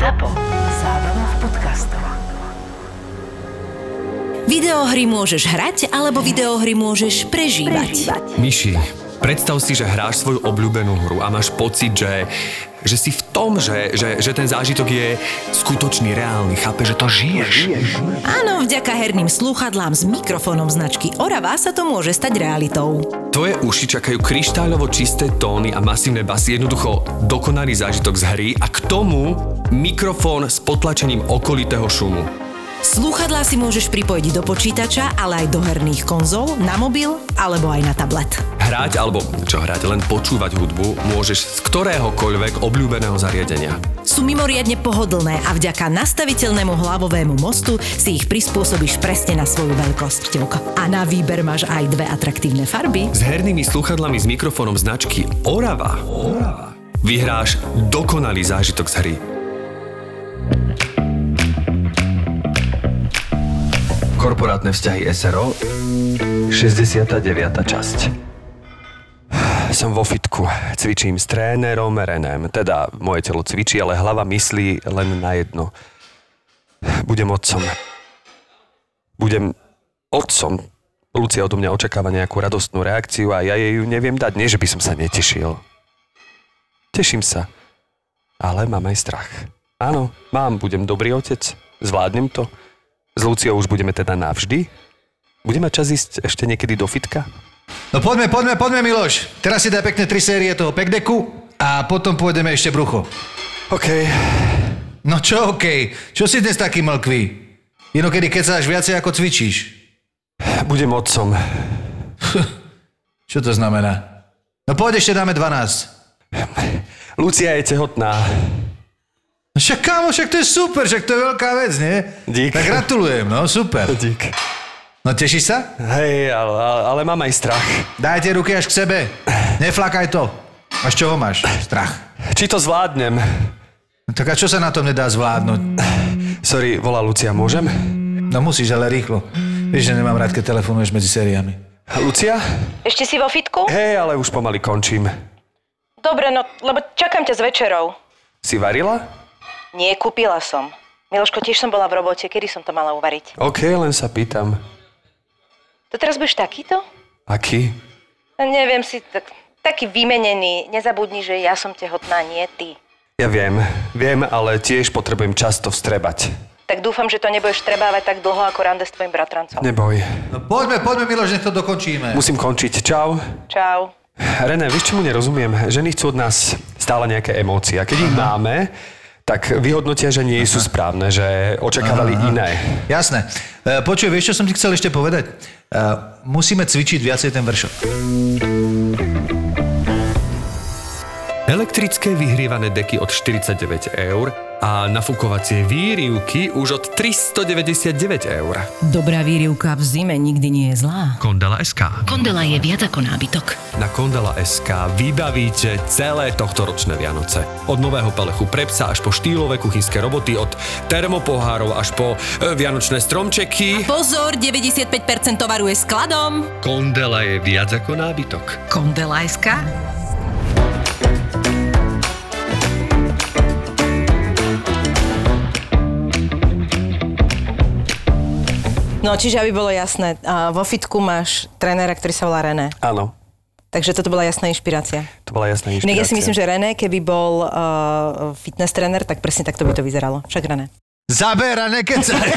ZAPO. Zábrná v podcastov. Videohry môžeš hrať, alebo videohry môžeš prežívať. Myši, predstav si, že hráš svoju obľúbenú hru a máš pocit, že, že si v tom, že, že, že ten zážitok je skutočný, reálny. Chápe, že to žiješ. Áno, vďaka herným slúchadlám s mikrofónom značky Orava sa to môže stať realitou. Tvoje uši čakajú kryštáľovo čisté tóny a masívne basy, jednoducho dokonalý zážitok z hry a k tomu mikrofón s potlačením okolitého šumu. Slúchadlá si môžeš pripojiť do počítača, ale aj do herných konzol, na mobil alebo aj na tablet. Hrať alebo čo hrať, len počúvať hudbu môžeš z ktoréhokoľvek obľúbeného zariadenia. Sú mimoriadne pohodlné a vďaka nastaviteľnému hlavovému mostu si ich prispôsobíš presne na svoju veľkosť. A na výber máš aj dve atraktívne farby. S hernými sluchadlami s mikrofónom značky Orava, Orava. vyhráš dokonalý zážitok z hry. Korporátne vzťahy SRO 69. časť som vo fitku, cvičím s trénerom Renem. Teda moje telo cvičí, ale hlava myslí len na jedno. Budem otcom. Budem otcom. Lucia odo mňa očakáva nejakú radostnú reakciu a ja jej ju neviem dať. Nie, že by som sa netešil. Teším sa. Ale mám aj strach. Áno, mám, budem dobrý otec. Zvládnem to. S Luciou už budeme teda navždy. Budeme čas ísť ešte niekedy do fitka? No poďme, poďme, poďme Miloš. Teraz si daj pekne tri série toho pekdeku a potom pôjdeme ešte brucho. OK. No čo OK? Čo si dnes taký mlkvý? Inokedy kecáš viacej ako cvičíš. Budem otcom. Čo to znamená? No poď ešte dáme 12. Lucia je tehotná. Však kámo, však to je super, však to je veľká vec, nie? Dík. Tak gratulujem, no super. Dík. No tešíš sa? Hej, ale, ale, ale mám aj strach. Dajte ruky až k sebe. Neflakaj to. A z čoho máš? Strach. Či to zvládnem? No tak a čo sa na tom nedá zvládnuť? Sorry, volá Lucia, môžem? No musíš, ale rýchlo. Vieš, že nemám rád, keď telefonuješ medzi sériami. Lucia? Ešte si vo fitku? Hej, ale už pomaly končím. Dobre, no, lebo čakám ťa s večerou. Si varila? Nie, kúpila som. Miloško, tiež som bola v robote, kedy som to mala uvariť? OK, len sa pýtam. To teraz budeš takýto? Aký? No, neviem si, tak, taký vymenený. Nezabudni, že ja som tehotná, nie ty. Ja viem, viem, ale tiež potrebujem často vstrebať. Tak dúfam, že to nebudeš trebávať tak dlho ako rande s tvojim bratrancom. Neboj. No poďme, poďme Miloš, nech to dokončíme. Musím končiť. Čau. Čau. René, vieš, čomu nerozumiem? Ženy chcú od nás stále nejaké emócie. A keď ich máme, tak vyhodnotia, že nie sú správne, že očakávali iné. Jasné. E, Počuj, vieš, čo som ti chcel ešte povedať? E, musíme cvičiť viacej ten vršok. Elektrické vyhrievané deky od 49 eur a nafúkovacie výrivky už od 399 eur. Dobrá výrivka v zime nikdy nie je zlá. Kondela SK. Kondela je viac ako nábytok. Na Kondela SK vybavíte celé tohto ročné Vianoce. Od nového pelechu pre psa až po štýlové kuchynské roboty, od termopohárov až po e, vianočné stromčeky. Pozor, 95% tovaru je skladom. Kondela je viac ako nábytok. Kondela SK? No, čiže aby bolo jasné, vo fitku máš trénera, ktorý sa volá René. Áno, Takže toto bola jasná inšpirácia. to bola jasná inšpirácia. Inak ja si myslím, že René, keby bol uh, fitness tréner, tak presne takto by to vyzeralo. Však René. Zabera, nekecaj.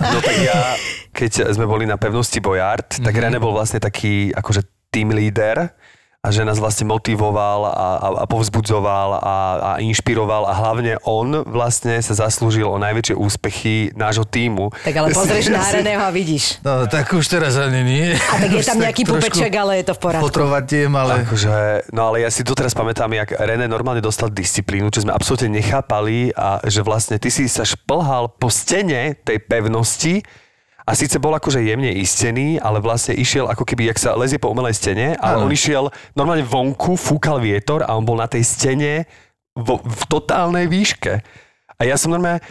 No tak ja, keď sme boli na pevnosti Bojard, tak René bol vlastne taký akože team leader a že nás vlastne motivoval a, a, a povzbudzoval a, a inšpiroval a hlavne on vlastne sa zaslúžil o najväčšie úspechy nášho týmu. Tak ale pozrieš na Ja si- Reného a vidíš. No tak už teraz ani nie. A tak je tam Už nejaký pupeček, ale je to v poriadku. Potrovatiem, ale... Akože, no ale ja si doteraz pamätám, jak René normálne dostal disciplínu, čo sme absolútne nechápali a že vlastne ty si sa šplhal po stene tej pevnosti a síce bol akože jemne istený, ale vlastne išiel ako keby, jak sa lezie po umelej stene, ale Áno. on išiel normálne vonku, fúkal vietor a on bol na tej stene vo, v totálnej výške. A ja som normálne,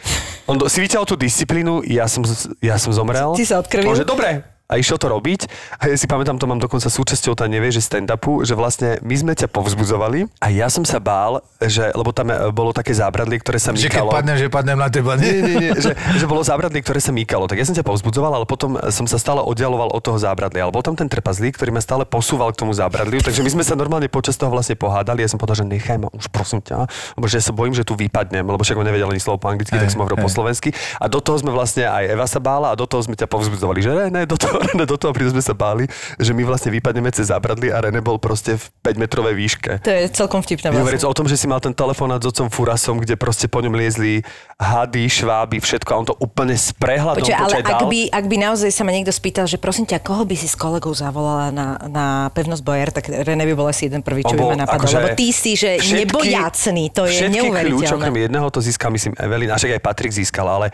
on do, si vyťahol tú disciplínu, ja som, ja som zomrel. Si sa odkrvil? On že, dobre, a išiel to robiť. A ja si pamätám, to mám dokonca súčasťou tá nevie, že stand-upu, že vlastne my sme ťa povzbudzovali a ja som sa bál, že, lebo tam e, bolo také zábradlie, ktoré sa Že keď mýkalo. padnem, že padnem na teba, Nie, nie? nie, nie, že, že bolo zábradlie, ktoré sa mýkalo. Tak ja som ťa povzbudzoval, ale potom som sa stále oddialoval od toho zábradlia. Ale bol tam ten trpazlík, ktorý ma stále posúval k tomu zábradliu, takže my sme sa normálne počas toho vlastne pohádali. Ja som povedal, že nechaj ma už prosím ťa, lebo že sa bojím, že tu vypadnem, lebo však on nevedel ani slovo po anglicky, tak Hej, som hovoril po slovensky. A do toho sme vlastne aj Eva sa bála a do toho sme ťa povzbudzovali, že ne, ne, do toho, ne, do toho príde sme sa báli, že my vlastne vypadneme cez zábradlie a René bol proste v 5 metrovej výške. To je celkom vtipné vlastne. o tom, že si mal ten telefonát s otcom Furasom, kde proste po ňom liezli hady, šváby, všetko a on to úplne s prehľadom Počuaj, ale ak by, ak by naozaj sa ma niekto spýtal, že prosím ťa, koho by si s kolegou zavolala na, na pevnosť Bojer, tak René by bol asi jeden prvý, čo by Lebo ma napadol. akože Lebo ty si, že všetky- nebojacný, to je všetky kľúč, okrem neuveriteľné. jedného to získal, myslím, Evelyn, a aj Patrik získal, ale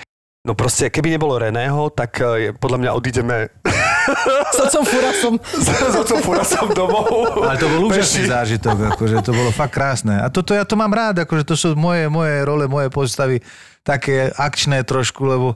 No proste, keby nebolo Reného, tak eh, podľa mňa odídeme S otcom Furasom. s otcom Furasom domov. Ale to bol úžasný zážitok, akože to bolo fakt krásne. A toto ja to mám rád, akože to sú moje, moje role, moje postavy, také akčné trošku, lebo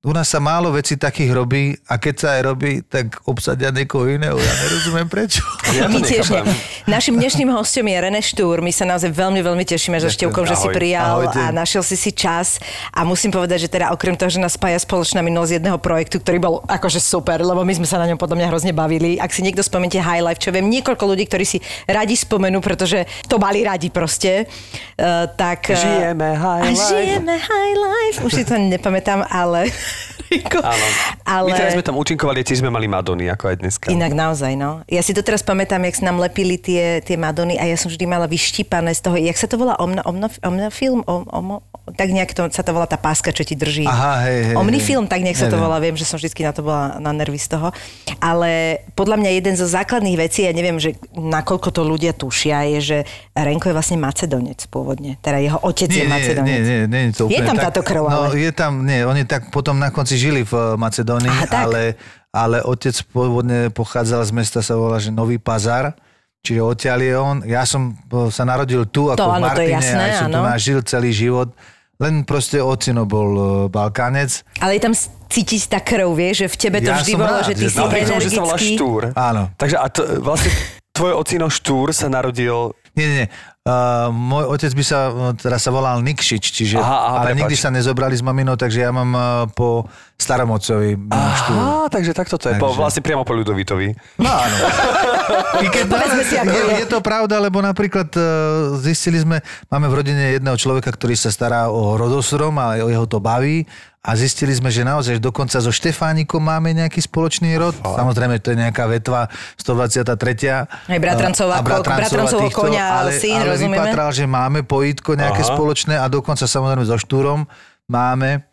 u nás sa málo vecí takých robí a keď sa aj robí, tak obsadia niekoho iného. Ja nerozumiem prečo. Ja My tiež nie. nechápem. Našim dnešným hostom je René Štúr. My sa naozaj veľmi, veľmi tešíme so. Števkom, že si prijal Ahojte. a našiel si si čas. A musím povedať, že teda okrem toho, že nás spája spoločná minulosť jedného projektu, ktorý bol akože super, lebo my sme sa na ňom podľa mňa hrozne bavili. Ak si niekto spomeniete High Life, čo viem, niekoľko ľudí, ktorí si radi spomenú, pretože to mali radi proste, uh, tak... eh, Žijeme high a life. žijeme high life. Už si to nepamätám, ale... Áno. ale... My teraz sme tam účinkovali, tiež sme mali Madony, ako aj dneska. Inak naozaj, no. Ja si to teraz pamätám, jak sa nám lepili tie, tie Madony a ja som vždy mala vyštípané z toho, jak sa to volá, omna, omna, omna film? Om, om, tak nejak to, sa to volá tá páska, čo ti drží. Aha, hej, hej, Omni hej. film, tak nejak sa to volá, viem, že som vždy na to bola na nervy z toho. Ale podľa mňa jeden zo základných vecí, ja neviem, že nakoľko to ľudia tušia, je, že Renko je vlastne Macedonec pôvodne. Teda jeho otec je Nie, nie, Macedonec. nie, nie, nie, je to Je úplne tam tak, táto krv, No, ale- je tam, nie, oni tak potom na konci žili v eh, Macedónii, Aha, tak. ale, ale otec pôvodne pochádzal z mesta, sa volá, že Nový Pazar, čiže odtiaľ je on. Ja som eh, sa narodil tu, ako v áno, to je Martine, jasné, aj som tu nažil celý život. Len proste ocino bol eh, Balkánec. Ale je tam cítiť tá krv, vieš, že v tebe to Ja vždy som bolo, rád, že ty že si Napriek tomu, že sa volá energický. Štúr. Áno. Takže a to, vlastne tvoj ocino Štúr sa narodil Nie, nie, nie. Uh, môj otec by sa, uh, teda sa volal Nikšič, čiže, Aha, aha, ale prepáč. nikdy sa nezobrali s maminou, takže ja mám uh, po staromocovi. Á, takže takto to je. Po, Takže- vlastne priamo po Ľudovitovi. No áno. I keď, Povedzme si, ako je, je. to pravda, lebo napríklad uh, zistili sme, máme v rodine jedného človeka, ktorý sa stará o rodostrom a jeho to baví a zistili sme, že naozaj že dokonca so Štefánikom máme nejaký spoločný rod. Samozrejme, to je nejaká vetva 123. Aj bratrancová A ko- bratrancovho koňa, ale, syn, ale rozumieme? vypatral, že máme pojitko nejaké Aha. spoločné a dokonca samozrejme so Štúrom máme.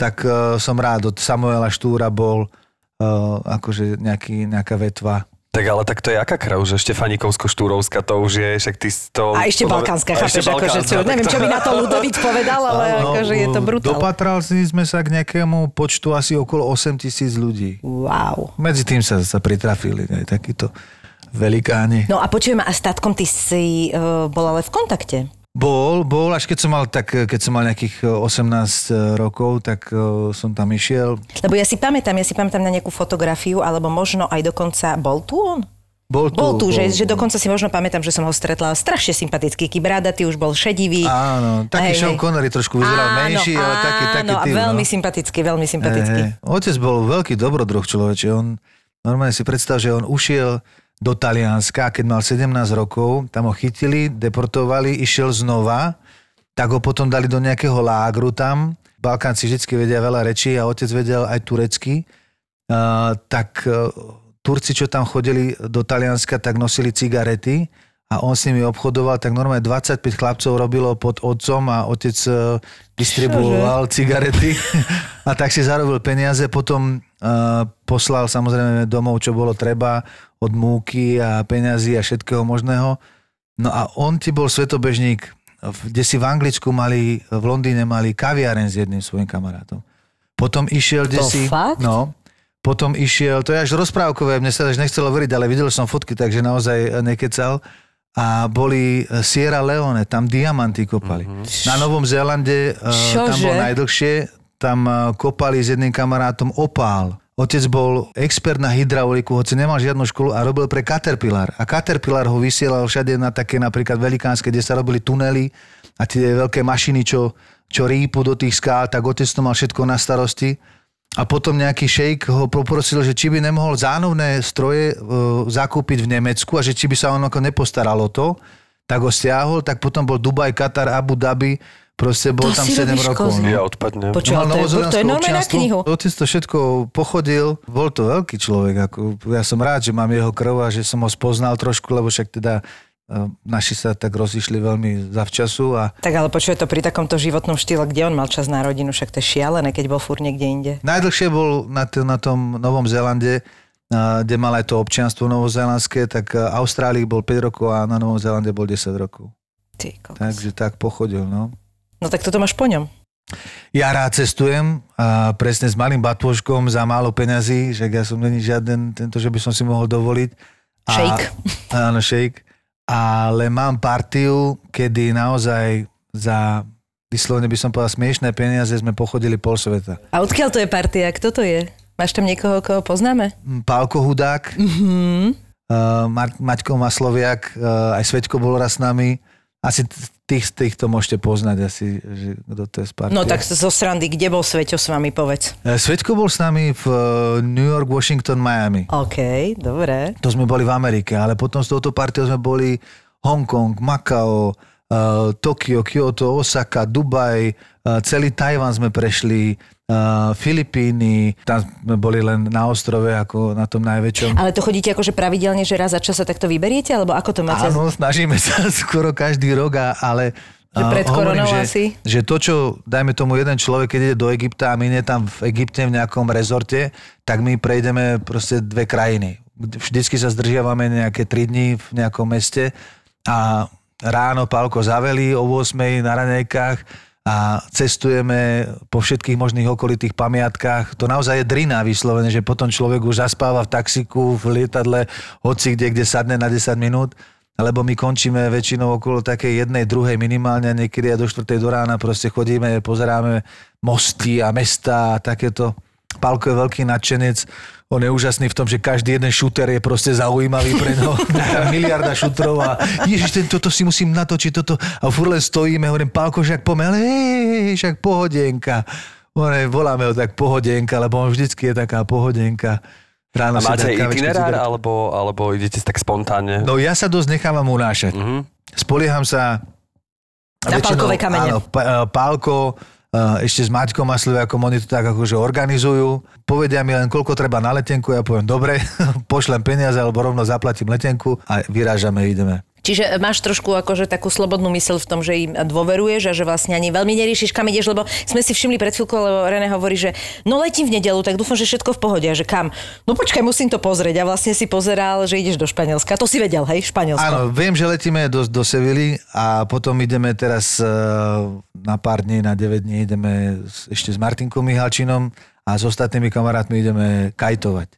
Tak uh, som rád, od Samuela Štúra bol uh, akože nejaký, nejaká vetva. Tak ale tak to je aká krv, že Štefanikovsko-Štúrovská, to už je, však ty to... A ešte balkánska, chápeš, ešte akože, čo, neviem, čo by na to Ludovít povedal, ale Áno, akože je to brutál. Dopatral si sme sa k nejakému počtu asi okolo 8 tisíc ľudí. Wow. Medzi tým sa, sa pritrafili aj takíto velikáni. No a počujem, a s tatkom ty si uh, bol ale v kontakte. Bol, bol, až keď som mal, tak, keď som mal nejakých e, 18 rokov, tak uh, som tam išiel. Lebo ja si pamätám, ja si pamätám na nejakú fotografiu, alebo možno aj dokonca, bol tu on? Bol tu, Bol tu, že, bol- že dokonca si možno pamätám, že som ho stretla strašne sympatický, kybráda, ty už bol šedivý. Áno, taký Hej, Sean. Connery trošku vyzeral menší, ale taký, taký Áno, typ. veľmi no. sympatický, veľmi sympatický. Hej, hej. Otec bol veľký dobrodruh človeče. On, normálne si predstav, že on ušiel do Talianska, keď mal 17 rokov, tam ho chytili, deportovali, išiel znova, tak ho potom dali do nejakého lágru tam. Balkánci vždy vedia veľa rečí a otec vedel aj turecky. Uh, tak uh, Turci, čo tam chodili do Talianska, tak nosili cigarety a on s nimi obchodoval, tak normálne 25 chlapcov robilo pod otcom a otec uh, distribuoval cigarety a tak si zarobil peniaze, potom poslal samozrejme domov, čo bolo treba od múky a peňazí a všetkého možného. No a on ti bol svetobežník, kde si v Anglicku mali, v Londýne mali kaviaren s jedným svojim kamarátom. Potom išiel, kde si... fakt? No, potom išiel, to je až rozprávkové, mne sa až nechcelo veriť, ale videl som fotky, takže naozaj nekecal. A boli eh, Sierra Leone, tam diamanty kopali. Na Novom Zélande, eh, tam Čože? bol najdlhšie, tam eh, kopali s jedným kamarátom opál. Otec bol expert na hydrauliku, hoci nemal žiadnu školu a robil pre Caterpillar. A Caterpillar ho vysielal všade na také napríklad velikánske, kde sa robili tunely a tie veľké mašiny, čo, čo rýpu do tých skál, tak otec to mal všetko na starosti. A potom nejaký šejk ho poprosil, že či by nemohol zánovné stroje e, zakúpiť v Nemecku a že či by sa on ako nepostaral to, tak ho stiahol, tak potom bol Dubaj, Katar, Abu Dhabi, proste bol To tam si 7 robíš rokov. kozy. no. Ja odpadnem. Počuj, ale to, je, to je normálne na knihu. Otec to všetko pochodil, bol to veľký človek. Ako, ja som rád, že mám jeho krv a že som ho spoznal trošku, lebo však teda e, naši sa tak rozišli veľmi zavčasu a Tak ale počuje to pri takomto životnom štýle, kde on mal čas na rodinu, však to je šialené, keď bol fúr niekde inde. najdlhšie bol na, t- na tom Novom Zélande, a, kde mal aj to občianstvo novozélandské, tak e, Austrálii bol 5 rokov a na Novom Zélande bol 10 rokov. Ty, kokos. Takže tak pochodil, no. No tak toto máš po ňom. Ja rád cestujem, a presne s malým batôžkom za málo peňazí, že ja som není žiaden tento, že by som si mohol dovoliť. A, Shake. Áno, shake. Ale mám partiu, kedy naozaj za vyslovene by som povedal smiešné peniaze sme pochodili pol sveta. A odkiaľ to je partia? Kto to je? Máš tam niekoho, koho poznáme? Mm, Pálko Hudák, Mhm. uh, Maťko Masloviak, uh, aj Sveťko bol raz s nami. Asi t- tých, týchto môžete poznať asi, že kto to je z partie. No tak zo srandy, kde bol Sveťo s vami, povedz. Eh, Sveťko bol s nami v eh, New York, Washington, Miami. OK, dobre. To sme boli v Amerike, ale potom s touto partiou sme boli Hongkong, Makao, uh, Tokio, Kyoto, Osaka, Dubaj, celý Tajvan sme prešli, uh, Filipíny, tam sme boli len na ostrove ako na tom najväčšom. Ale to chodíte akože pravidelne, že raz za čas sa takto vyberiete? Alebo ako to máte? Áno, snažíme sa skoro každý rok, ale Že a, pred hovorím, koronou že, asi? že to, čo, dajme tomu jeden človek, keď ide do Egypta a my nie tam v Egypte v nejakom rezorte, tak my prejdeme proste dve krajiny. Vždycky sa zdržiavame nejaké tri dní v nejakom meste a ráno Pálko zaveli o 8 na raňajkách a cestujeme po všetkých možných okolitých pamiatkách. To naozaj je drina vyslovene, že potom človek už zaspáva v taxiku, v lietadle, hoci kde, kde sadne na 10 minút lebo my končíme väčšinou okolo takej jednej, druhej minimálne, a niekedy aj do štvrtej do rána proste chodíme, pozeráme mosty a mesta a takéto. Pálko je veľký nadšenec, on je úžasný v tom, že každý jeden šúter je proste zaujímavý pre neho. Miliarda šutrov a ježiš, ten, toto si musím natočiť, toto. A furt len stojíme, hovorím, Pálko, však poďme, ale hej, však pohodienka. Hovorím, voláme ho tak pohodienka, lebo on vždycky je taká pohodienka. Ráno A máte itinerár, alebo, alebo idete tak spontánne? No ja sa dosť nechávam unášať. Mhm. Spolieham sa... Na pálkové kamene. Áno, pálko, ešte s Maťkom Masloviakom, oni to tak akože organizujú. Povedia mi len, koľko treba na letenku, ja poviem, dobre, pošlem peniaze alebo rovno zaplatím letenku a vyrážame, ideme. Čiže máš trošku akože takú slobodnú myseľ v tom, že im dôveruješ a že vlastne ani veľmi neriešiš, kam ideš, lebo sme si všimli pred chvíľkou, lebo René hovorí, že no letím v nedelu, tak dúfam, že všetko v pohode, a že kam. No počkaj, musím to pozrieť. A vlastne si pozeral, že ideš do Španielska. To si vedel, hej, Španielsko. Áno, viem, že letíme do, do Sevily a potom ideme teraz e, na pár dní, na 9 dní ideme ešte s Martinkom Mihalčinom a s ostatnými kamarátmi ideme kajtovať.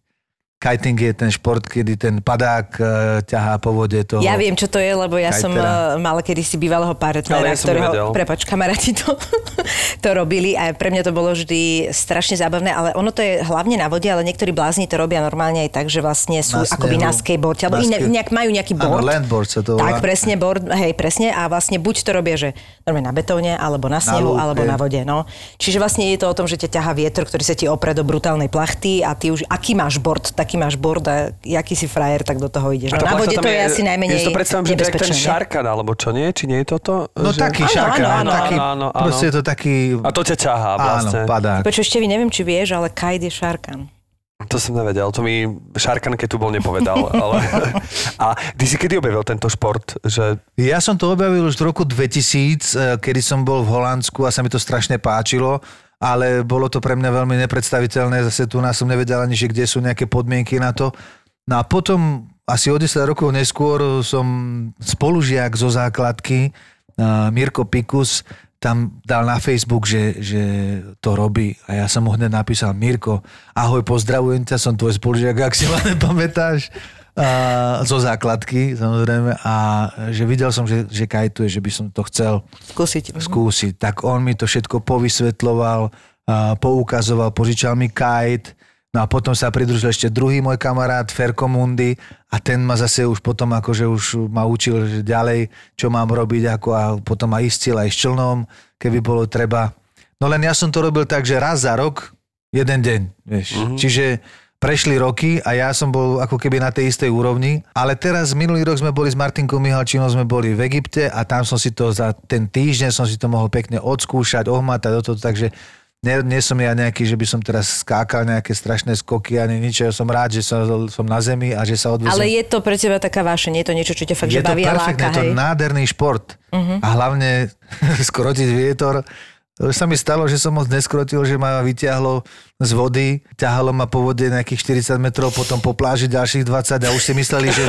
Kiting je ten šport, kedy ten padák e, ťahá po vode toho. Ja viem, čo to je, lebo ja som Kajtera. uh, mala kedysi bývalého partnera, ja ktorého, nevedel. prepač, kamaráti to, to robili a pre mňa to bolo vždy strašne zábavné, ale ono to je hlavne na vode, ale niektorí blázni to robia normálne aj tak, že vlastne sú Na akoby snehu. na skateboarde, alebo Na ske- nejak majú nejaký Áno, board. landboard sa to volá. Tak, presne, board, hej, presne. A vlastne buď to robia, že normálne na betóne, alebo na snehu, lúke. alebo na vode. No. Čiže vlastne je to o tom, že ťa ťaha vietor, ktorý sa ti opre do brutálnej plachty a ty už, aký máš board, taký máš board a jaký si frajer, tak do toho ideš. No, na vode to je asi najmenej Ja si to predstavím, že to je ten šarkan, alebo čo nie? Či nie je toto? No že... taký Áno, šarka, áno, áno, taký, áno, áno, áno. proste je to taký... A to ťa ťahá Áno, vlastne. padák. Počuj, ešte vy neviem, či vieš, ale kajd je šarkan. To som nevedel, to mi Šarkan, keď tu bol, nepovedal. ale... A ty si kedy objavil tento šport? Že... Ja som to objavil už v roku 2000, eh, kedy som bol v Holandsku a sa mi to strašne páčilo, ale bolo to pre mňa veľmi nepredstaviteľné. Zase tu nás som nevedel ani, že kde sú nejaké podmienky na to. No a potom asi o 10 rokov neskôr som spolužiak zo základky, Mirko Pikus, tam dal na Facebook, že, že to robí a ja som mu hneď napísal Mirko, ahoj, pozdravujem ťa, som tvoj spolužiak, ak si ma nepamätáš a, zo základky, samozrejme, a že videl som, že, že kajtuje, že by som to chcel Skúsiť. skúsiť. Tak on mi to všetko povysvetloval, a, poukazoval, požičal mi kajt, No a potom sa pridružil ešte druhý môj kamarát, Ferko Mundi, a ten ma zase už potom akože už ma učil že ďalej, čo mám robiť, ako a potom ma istil aj s člnom, keby bolo treba. No len ja som to robil tak, že raz za rok, jeden deň, vieš. Mm-hmm. Čiže prešli roky a ja som bol ako keby na tej istej úrovni, ale teraz minulý rok sme boli s Martinkou Mihalčinou, sme boli v Egypte a tam som si to za ten týždeň som si to mohol pekne odskúšať, ohmatať do toho, takže nie, nie som ja nejaký, že by som teraz skákal nejaké strašné skoky ani nič. Ja som rád, že som, som na zemi a že sa odvezem. Ale je to pre teba taká vášeň, je to niečo, čo ťa fakt je že baví to perfektné, láka, je to nádherný šport. Uh-huh. A hlavne skrotiť vietor. Už sa mi stalo, že som moc neskrotil, že ma vyťahlo z vody, ťahalo ma po vode nejakých 40 metrov, potom po pláži ďalších 20 a už si mysleli, že,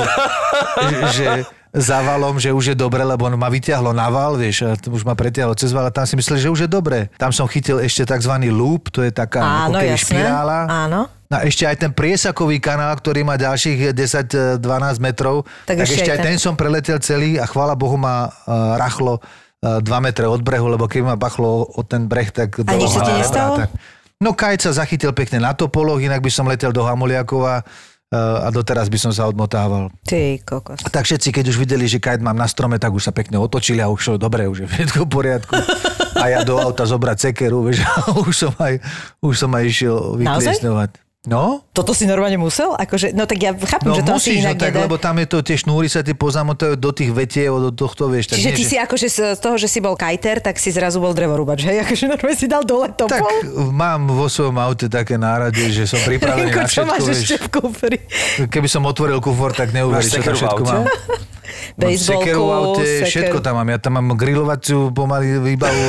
že, že za valom, že už je dobre, lebo on ma vyťahlo na val, vieš, a už ma pretiahlo cez val a tam si mysleli, že už je dobre. Tam som chytil ešte tzv. loop, to je taká Áno, keby špirála. Áno. No a ešte aj ten priesakový kanál, ktorý má ďalších 10-12 metrov, Tak tak, ešte ešte aj ten. ten som preletel celý a chvála Bohu ma uh, rachlo 2 metre od brehu, lebo keď ma bachlo od ten breh, tak... A nič sa ti nestalo? Tak, no Kajt sa zachytil pekne na topoloch, inak by som letel do Hamuliakova uh, a doteraz by som sa odmotával. Ty kokos. Tak všetci, keď už videli, že kajt mám na strome, tak už sa pekne otočili a už dobre, už je všetko v poriadku. A ja do auta zobrať cekeru, vieš, a už som aj, už som aj išiel vykliesňovať. No, Toto si normálne musel? Akože, no tak ja chápem, no že to asi musíš, inak no tak, nedá. lebo tam je to, tie šnúry sa ti pozamotajú do tých vetiev, do tohto, vieš. Tak Čiže nie, ty že... si akože z toho, že si bol kajter, tak si zrazu bol drevorúbač, hej? Akože normálne si dal dole topol. Tak mám vo svojom aute také nárade, že som pripravený Ako, na čo všetko, máš vieš. ešte v kufri? Keby som otvoril kufor, tak neuveríš, čo tam všetko mám. Sekeru v aute, seker- všetko tam mám. Ja tam mám grilovaciu pomaly výbavu,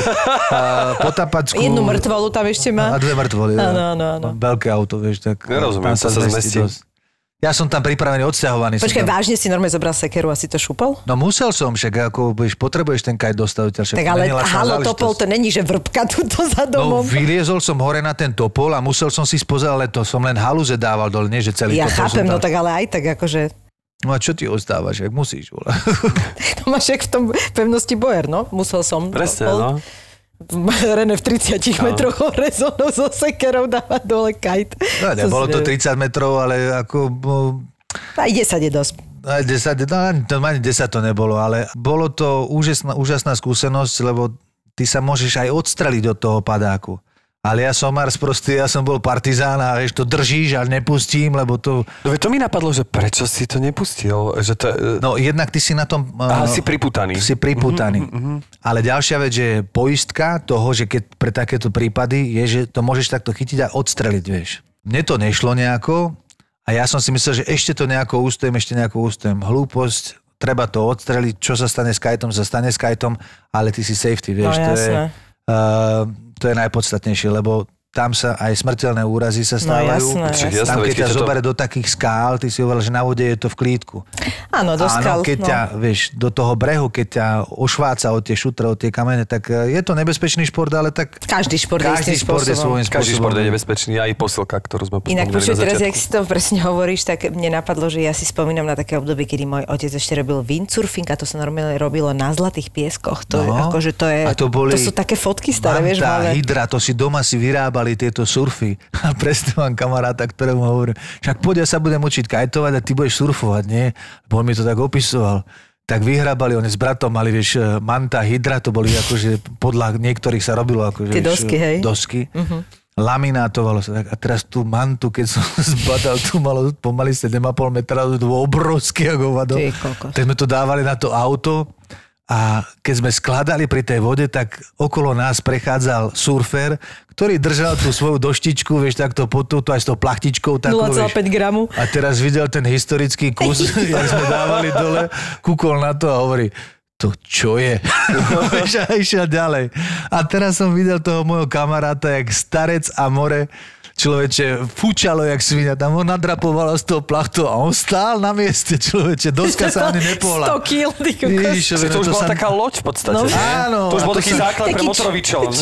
a potapačku. Jednu mŕtvolu tam ešte má. A dve mŕtvoly. Áno, áno, áno. Veľké auto, vieš, tak Nerozumiem, tam to sa zmestí. dosť. Ja som tam pripravený, odsťahovaný. Počkaj, tam. vážne si normálne zobral sekeru a si to šupol? No musel som, však ako vieš, potrebuješ ten kajt dostaviteľ. však Tak ale halo, topol to není, že vrbka tuto za No domom. vyliezol som hore na ten topol a musel som si spozerať, ale to som len haluze dával dole, nie že celý ja topol chápem, no tak ale aj tak akože... No a čo ti ostávaš, ak musíš. To máš jak v tom pevnosti bojer, no? Musel som. Presne, bol- no. René v 30 metroch hore so so sekerou dávať dole kajt. No, ne, bolo to 30 metrov, ale ako... no, Aj 10 je dosť. Aj 10, no, ani 10 to nebolo, ale bolo to úžasná, úžasná skúsenosť, lebo ty sa môžeš aj odstreliť od toho padáku. Ale ja som Mars proste, ja som bol partizán a vieš, to držíš a nepustím, lebo to... No to mi napadlo, že prečo si to nepustil? Že to, e, No jednak ty si na tom... Aha, eh, si priputaný. Si priputaný. Ale ďalšia vec, že poistka toho, že keď pre takéto prípady je, že to môžeš takto chytiť a odstreliť, vieš. Mne to nešlo nejako a ja som si myslel, že ešte to nejako ústujem, ešte nejako ústujem. Hlúposť, treba to odstreliť, čo sa stane s kajtom, sa stane s kajtom, ale ty si safety, vieš. No, to, je, uh, to je najpodstatnejšie, lebo tam sa aj smrteľné úrazy sa stávajú. No, jasné, jasné. Tam, keď ťa zoberie do takých skál, ty si hovoril, že na vode je to v klídku. Áno, do skal. Áno, keď no. ťa, vieš, do toho brehu, keď ťa ošváca od tie šutre, od tie kamene, tak e, je to nebezpečný šport, ale tak Každý šport je každý istým šport je svojím spôsobom. Každý šport je nebezpečný, aj posilka, ktorú sme Inak na teraz, jak si to presne hovoríš, tak mne napadlo, že ja si spomínam na také obdobie, kedy môj otec ešte robil windsurfing a to sa normálne robilo na Zlatých pieskoch. To, je, No. akože to, je, A to boli to sú také fotky staré, vieš, v Manta, hlave. Hydra, to si doma si vyrábali tieto surfy. A presne mám kamaráta, ktorému hovorím, však poď, ja sa budem učiť kajtovať a ty budeš surfovať, nie? Lebo on mi to tak opisoval. Tak vyhrábali, oni s bratom mali, vieš, e, manta, hydra, to boli akože podľa niektorých sa robilo akože, Tie vieš, dosky, hej? Mhm. Dosky. Laminátovalo sa tak. A teraz tú mantu, keď som zbadal, tu malo pomaly 7,5 metra, to bolo obrovské ako vado. Tak sme to dávali na to auto a keď sme skladali pri tej vode, tak okolo nás prechádzal surfer, ktorý držal tú svoju doštičku, vieš, takto pod túto aj s tou plachtičkou. Takú, 0,5 vieš. gramu. A teraz videl ten historický kus, jak sme dávali dole, kúkol na to a hovorí, to čo je? A išiel ďalej. A teraz som videl toho môjho kamaráta, jak starec a more, človeče, fúčalo jak svinia, tam ho nadrapovalo z toho plachtu a on stál na mieste, človeče, doska sa ani nepohla. 100 kg, ty kokos. To už bola taká loď v podstate, No. Áno, To už bol taký sa- základ pre Taký motorový čelom,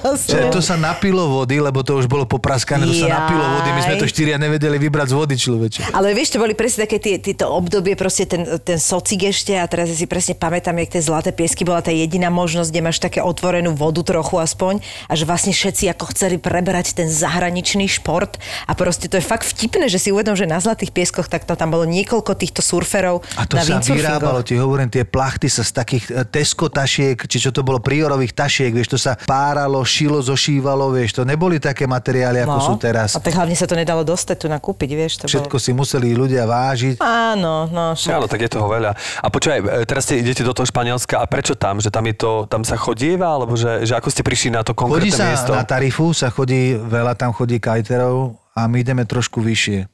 vlastne. To sa napilo vody, lebo to už bolo popraskané, to sa napilo vody, my sme to štyria nevedeli vybrať z vody, človeče. Ale vieš, to boli presne také tie, tieto obdobie, proste ten, ten socik ešte a teraz si presne pamätám, jak tie zlaté piesky bola tá jediná možnosť, kde máš také otvorenú vodu trochu aspoň a že vlastne všetci ako chceli preberať ten zahraničný hraničný šport a proste to je fakt vtipné, že si uvedom, že na Zlatých pieskoch tak to tam bolo niekoľko týchto surferov A to na sa vyrábalo, ti hovorím, tie plachty sa z takých e, Tesco tašiek, či čo to bolo, priorových tašiek, vieš, to sa páralo, šilo, zošívalo, vieš, to neboli také materiály, ako sú teraz. No, A tak hlavne sa to nedalo dostať tu nakúpiť, vieš. To Všetko bolo... si museli ľudia vážiť. Áno, no však. Áno, tak je toho veľa. A počúvaj, e, teraz ste idete do toho Španielska a prečo tam? Že tam, je to, tam sa chodieva? Alebo že, že ako ste prišli na to Chodí konkrétne sa miesto? na tarifu, sa chodí, veľa tam chodí kajterov a my ideme trošku vyššie.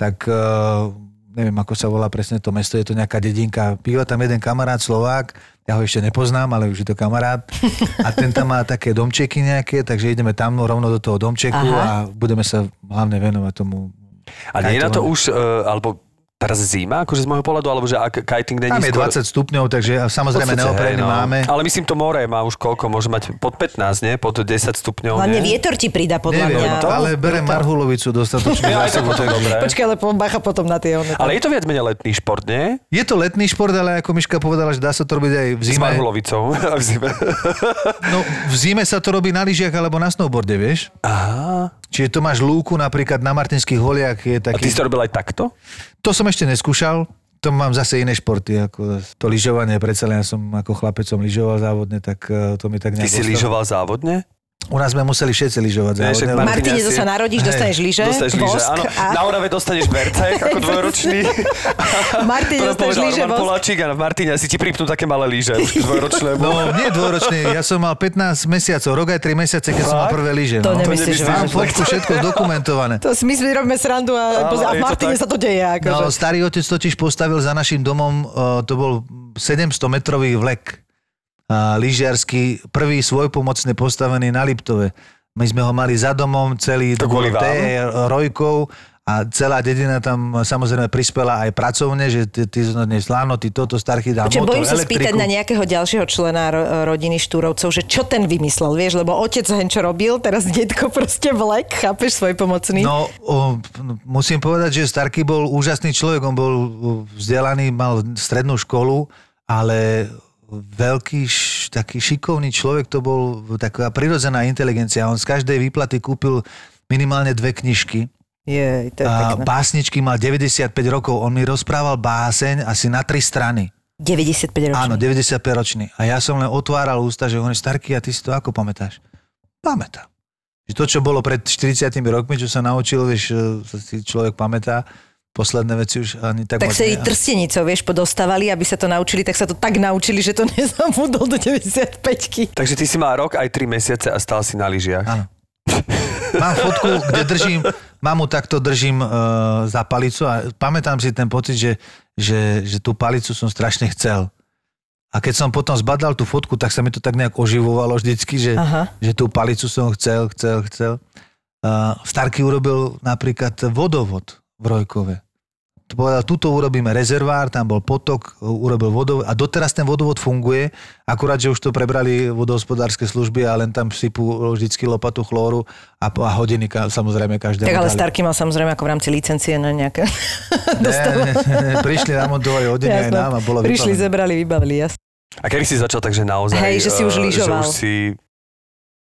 Tak uh, neviem, ako sa volá presne to mesto, je to nejaká dedinka. Býva tam jeden kamarát Slovák, ja ho ešte nepoznám, ale už je to kamarát. A ten tam má také domčeky nejaké, takže ideme tam rovno do toho domčeku Aha. a budeme sa hlavne venovať tomu. A nie je na to už, e, alebo teraz zima, akože z môjho pohľadu, alebo že ak kiting není Tam je skôr... 20 stupňov, takže samozrejme hej, no. máme. Ale myslím, to more má už koľko? Môže mať pod 15, nie? Pod 10 stupňov, Hlavne nie? vietor ti pridá podľa Neviem, mňa. ale berem marhulovicu dostatočne Ja, to dobre. Počkaj, ale bacha potom na tie one. Ale je to viac menej letný šport, nie? Je to letný šport, ale ako Miška povedala, že dá sa to robiť aj v S zime. marhulovicou. v zime. No, v zime sa to robí na lyžiach alebo na snowboarde, vieš? Aha. Čiže to máš lúku, napríklad na Martinských holiach je A ty taký... si to robil aj takto? To som ešte neskúšal, to mám zase iné športy, ako to lyžovanie, predsa len ja som ako chlapec som lyžoval závodne, tak eh, to mi tak Ty nejak si ostalo. lyžoval závodne? U nás sme museli všetci lyžovať Martine, Martin, to asi- sa narodíš, dostaneš lyže, Dostaneš lyže, áno. a... Na Orave dostaneš vercek ako dvojročný. Martin, To nám dostaneš lyže, vosk. Poláčik a Martine si ti pripnú také malé lyže, už dvojročné. No, nie dvojročný, ja som mal 15 mesiacov, rok aj 3 mesiace, keď som mal Fakt? prvé lyže. To no. nemyslíš nemyslíš, Mám že- fotku, všetko dokumentované. To si my si robíme srandu a, Áno, a to Martine sa to deje. Akože. No, starý otec totiž postavil za našim domom, uh, to bol 700-metrový vlek uh, lyžiarsky, prvý svojpomocne postavený na Liptove. My sme ho mali za domom, celý To kvôli rojkou a celá dedina tam samozrejme prispela aj pracovne, že ty, ty dnes láno, ty toto, starchy Čiže motor, bojím sa spýtať na nejakého ďalšieho člena ro- rodiny Štúrovcov, že čo ten vymyslel, vieš, lebo otec hen čo robil, teraz detko proste vlek, chápeš, svoj pomocný. No, o, musím povedať, že Starky bol úžasný človek, on bol vzdelaný, mal strednú školu, ale veľký, š, taký šikovný človek, to bol taká prirodzená inteligencia. On z každej výplaty kúpil minimálne dve knižky. Je, to je A pekné. básničky mal 95 rokov. On mi rozprával báseň asi na tri strany. 95 ročný. Áno, 95 ročný. A ja som len otváral ústa, že je Starky a ty si to ako pamätáš? Pamätám. Že to, čo bolo pred 40 rokmi, čo sa naučil, vieš, e, si človek pamätá, posledné veci už ani tak, Tak sa nie. trstenicou, vieš, podostávali, aby sa to naučili, tak sa to tak naučili, že to nezabudol do 95 Takže ty si mal rok aj 3 mesiace a stal si na lyžiach. Áno. Mám fotku, kde držím, mamu takto držím uh, za palicu a pamätám si ten pocit, že, že, že tú palicu som strašne chcel. A keď som potom zbadal tú fotku, tak sa mi to tak nejak oživovalo vždycky, že, Aha. že tú palicu som chcel, chcel, chcel. Uh, Starky urobil napríklad vodovod v Rojkove. To povedal, tuto urobíme rezervár, tam bol potok, urobil vodovod a doteraz ten vodovod funguje, akurát, že už to prebrali vodohospodárske služby a len tam sypú vždycky lopatu chlóru a, a hodiny ka- samozrejme každému Tak ale dali. Starky mal samozrejme ako v rámci licencie na nejaké... Ne, ne, ne, prišli namontovali hodiny aj nám a bolo Prišli, vybavené. zebrali, vybavili, jasne. A kedy si začal takže naozaj... Hej, že si už eh, lyžoval. Že už si...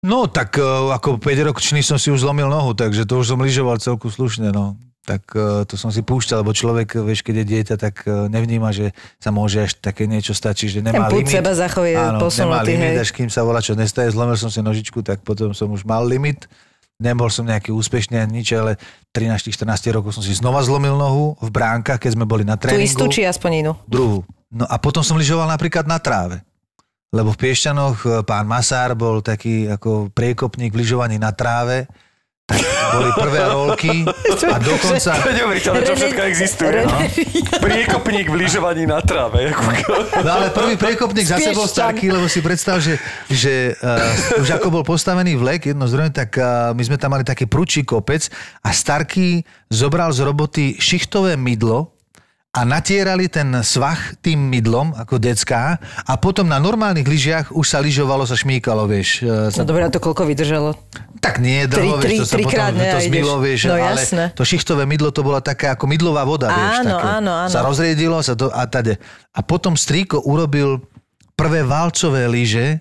No tak uh, ako 5-ročný som si už zlomil nohu, takže to už som lyžoval celku slušne, no. Tak uh, to som si púšťal, lebo človek, vieš, keď je dieťa, tak uh, nevníma, že sa môže až také niečo stať, čiže Ten nemá púd limit. seba zachov je Áno, nemá posunutý, limit, hej. až kým sa volá, čo nestaje, zlomil som si nožičku, tak potom som už mal limit. Nebol som nejaký úspešný ani nič, ale 13-14 rokov som si znova zlomil nohu v bránkach, keď sme boli na tréningu. istú či aspoň inú? Druhú. No a potom som lyžoval napríklad na tráve. Lebo v Piešťanoch e, pán Masár bol taký ako priekopník v lyžovaní na tráve. Boli prvé rolky a dokonca... To je neuveriteľné, čo všetko existuje. No. Priekopník v lyžovaní na tráve. No ale prvý priekopník zase bol starký, lebo si predstav, že, že uh, už ako bol postavený vlek jedno zdrojem, tak uh, my sme tam mali taký prúčí kopec a Starký zobral z roboty šichtové mydlo a natierali ten svach tým mydlom, ako decká, a potom na normálnych lyžiach už sa lyžovalo, sa šmíkalo, vieš. e, No Sa, dobré, a to koľko vydržalo? tak nie, tri- dlho, tri- vieš, to sa trikrát potom to zmilo, vieš, No ale jasné. to šichtové mydlo to bola taká ako mydlová voda, vieš. Áno, také. áno, áno. Sa rozriedilo sa to a tade. A potom strýko urobil prvé valcové lyže, e,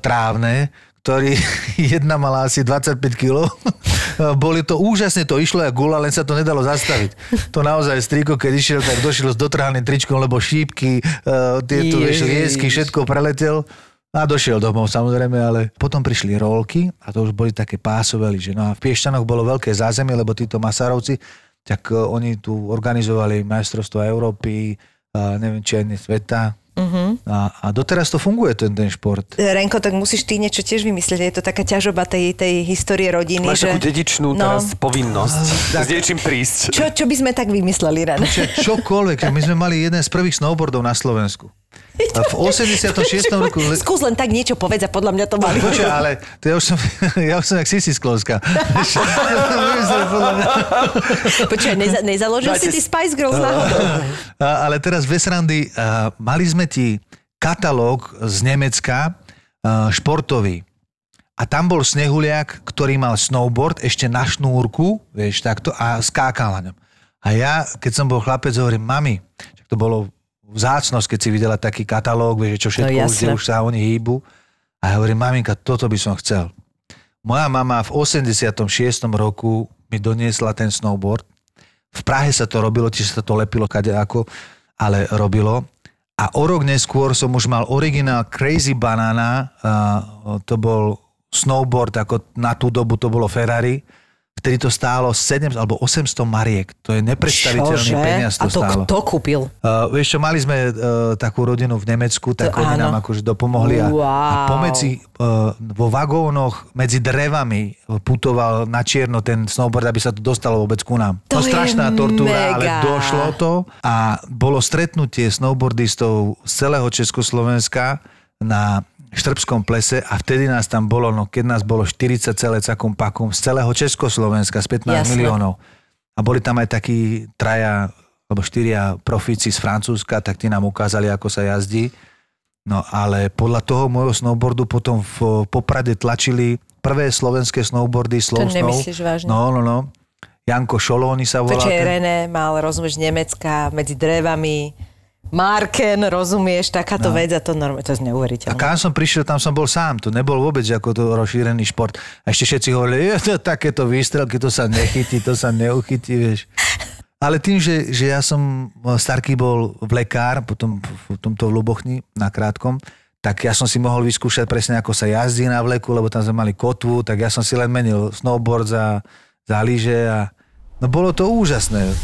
trávne, ktorý jedna mala asi 25 kg. Boli to úžasne, to išlo ako gula, len sa to nedalo zastaviť. To naozaj striko, keď išiel, tak došiel s dotrhaným tričkom, lebo šípky, uh, tieto vieš, liesky, všetko preletel. A došiel domov samozrejme, ale potom prišli rolky a to už boli také pásové lyže. No a v Piešťanoch bolo veľké zázemie, lebo títo Masarovci, tak uh, oni tu organizovali majstrovstvo Európy, uh, neviem, či aj sveta. Uh-huh. A, a doteraz to funguje, ten, ten šport. Renko, tak musíš ty niečo tiež vymyslieť. Je to taká ťažoba tej, tej histórie rodiny. Máš že... takú dedičnú No. teraz povinnosť s niečím prísť. Čo, čo by sme tak vymysleli, Ren? Čokoľvek. My sme mali jeden z prvých snowboardov na Slovensku. A v 86. roku... Skús len tak niečo povedz a podľa mňa to mali. Počkaj, ale to ja už som, ja už som jak Sisi Sklovská. Počkaj, neza, nezaložil si ty Spice Girls náhodou? Ale teraz bez randy, a, mali sme ti katalóg z Nemecka a, športový. A tam bol snehuliak, ktorý mal snowboard ešte na šnúrku, vieš, takto, a skákal na ňom. A ja, keď som bol chlapec, hovorím, mami, to bolo vzácnosť, keď si videla taký katalóg, vieš, čo všetko No, už, kde už sa oni hýbu. A ja hovorím, maminka, toto by som chcel. Moja mama v 86. roku mi doniesla ten snowboard. V Prahe sa to robilo, čiže sa to lepilo kade ako, ale robilo. A o rok neskôr som už mal originál Crazy Banana, to bol snowboard, ako na tú dobu to bolo Ferrari, vtedy to stálo 7 alebo 800 mariek. To je nepredstaviteľný Čože? peniaz A to to stálo. kto kúpil? Uh, vieš čo, mali sme uh, takú rodinu v Nemecku, tak To oni nám áno. akože dopomohli a, a Wow. pomedzi uh, vo vagónoch medzi drevami putoval na čierno ten snowboard, aby sa to dostalo vôbec ku nám. To no je strašná tortúra, ale mega. došlo to a bolo stretnutie snowboardistov z celého Československa na Štrbskom plese a vtedy nás tam bolo, no keď nás bolo 40 celé cakom pakom z celého Československa, z 15 Jasné. miliónov. A boli tam aj takí traja alebo štyria profíci z Francúzska, tak tí nám ukázali, ako sa jazdí. No ale podľa toho môjho snowboardu potom v Poprade tlačili prvé slovenské snowboardy slow snow. nemyslíš vážne? No, no, no. Janko Šolóny sa volá. Počkaj, ten- René mal, rozumieš, Nemecka, medzi drevami, Marken, rozumieš, takáto no. vec a to normálne, to je A neuveriteľné. kam som prišiel, tam som bol sám. To nebol vôbec ako to rozšírený šport. A ešte všetci hovorili, je to takéto výstrelky, to sa nechytí, to sa neuchytí, vieš. Ale tým, že, že ja som, Starký bol v lekár, potom v tomto v Lubochni, na krátkom, tak ja som si mohol vyskúšať presne, ako sa jazdí na vleku, lebo tam sme mali kotvu, tak ja som si len menil snowboard za, za lyže a no bolo to úžasné.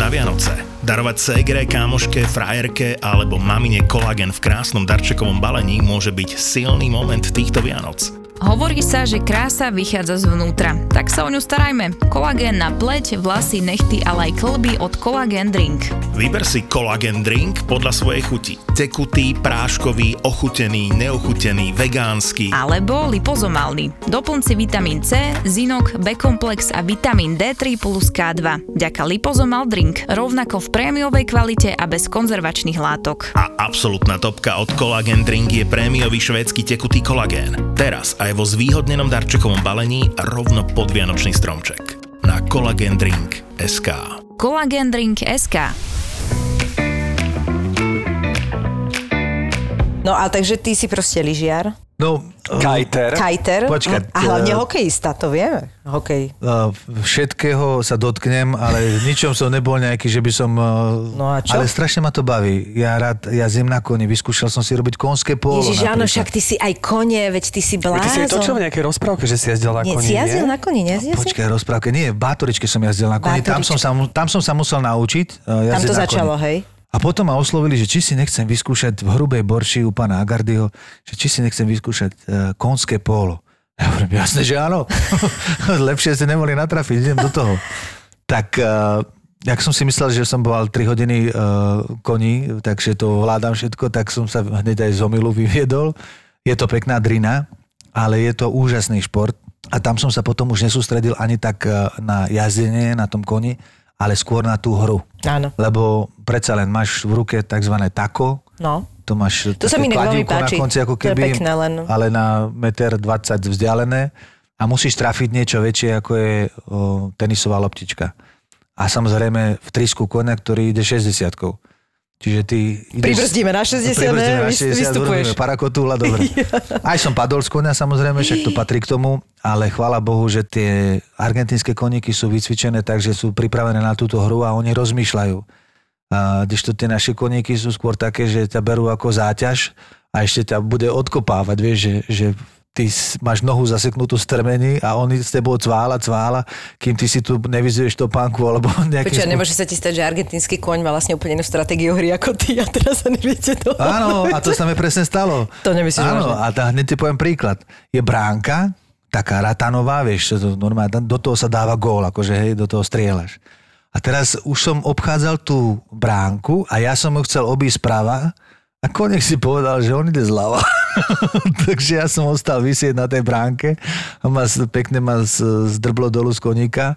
Na Vianoce. Darovať ségre, kámoške, frajerke alebo mamine kolagen v krásnom darčekovom balení môže byť silný moment týchto Vianoc. Hovorí sa, že krása vychádza zvnútra, tak sa o ňu starajme. Kolagén na pleť, vlasy, nechty, ale aj klby od Collagen Drink. Vyber si kolagen drink podľa svojej chuti. Tekutý, práškový, ochutený, neochutený, vegánsky. Alebo lipozomálny. Doplň si vitamín C, zinok, B-komplex a vitamín D3 plus K2. Ďaka lipozomal drink, rovnako v prémiovej kvalite a bez konzervačných látok. A absolútna topka od Collagen Drink je prémiový švédsky tekutý kolagén. Teraz aj vo zvýhodnenom darčekovom balení rovno pod Vianočný stromček. Na Collagen Drink SK. Collagen Drink SK. No a takže ty si proste lyžiar, No, Kajter. kajter Počkať, a hlavne eh, hokejista, to vieme. Hokej. Uh, všetkého sa dotknem, ale v ničom som nebol nejaký, že by som... Uh, No a čo? Ale strašne ma to baví. Ja rád jazdím na koni, vyskúšal som si robiť konské polo. Ježiš, áno, však ty si aj kone, veď ty si Veď Ty si točil v blázon. nejakej rozprávke, že si jazdil na Nie, koni, si jazdil nie? na koni, nejazdil si? Počkaj, rozprávke. Nie, v Bátoričke som jazdil na koni. Tam som, sa, tam som sa musel naučiť uh, Tam to na začalo, koni. hej? A potom ma oslovili, že či si nechcem vyskúšať v hrubej borši u pána Agardyho, že či si nechcem vyskúšať uh, konské polo. Ja hovorím, jasne, že áno. Lepšie ste nemohli natrafiť, idem do toho. Tak uh, jak som si myslel, že som bol 3 hodiny uh, koní, takže to vládam všetko, tak som sa hneď aj z omilu vyviedol. Je to pekná drina, ale je to úžasný šport. A tam som sa potom už nesústredil ani tak uh, na jazdenie na tom koni, ale skôr na tú hru. Áno. Lebo predsa len máš v ruke tzv. tako, No. to máš To sa mi veľmi páči. na konci ako To je keby, pekné len. ale na 1,20 m vzdialené a musíš trafiť niečo väčšie ako je o, tenisová loptička. A samozrejme v trisku konia, ktorý ide 60 Čiže ty ideš... Pribrzdíme na 60, Pribrzdíme na ne? 60, Vystupuješ. parakotúla, dobre. Aj som padol z konia, samozrejme, však to patrí k tomu, ale chvála Bohu, že tie argentínske koníky sú vycvičené tak, že sú pripravené na túto hru a oni rozmýšľajú. A kdežto tie naše koníky sú skôr také, že ťa berú ako záťaž a ešte ťa bude odkopávať, vieš, že, že ty máš nohu zaseknutú strmení a oni s tebou cvála, cvála, kým ty si tu nevyzuješ topánku alebo nejakým Počkaj, nemôže sa ti stať, že argentínsky koň má vlastne úplne inú stratégiu hry ako ty a teraz sa neviete to. Áno, a to sa mi presne stalo. To nemyslíš Áno, vážne? a tá, hneď ti poviem príklad. Je bránka, taká ratanová, vieš, to normálne, do toho sa dáva gól, akože hej, do toho strieľaš. A teraz už som obchádzal tú bránku a ja som ju chcel obísť sprava a konek si povedal, že on ide zľava. Takže ja som ostal vysieť na tej bránke a ma, pekne ma zdrblo dolu z koníka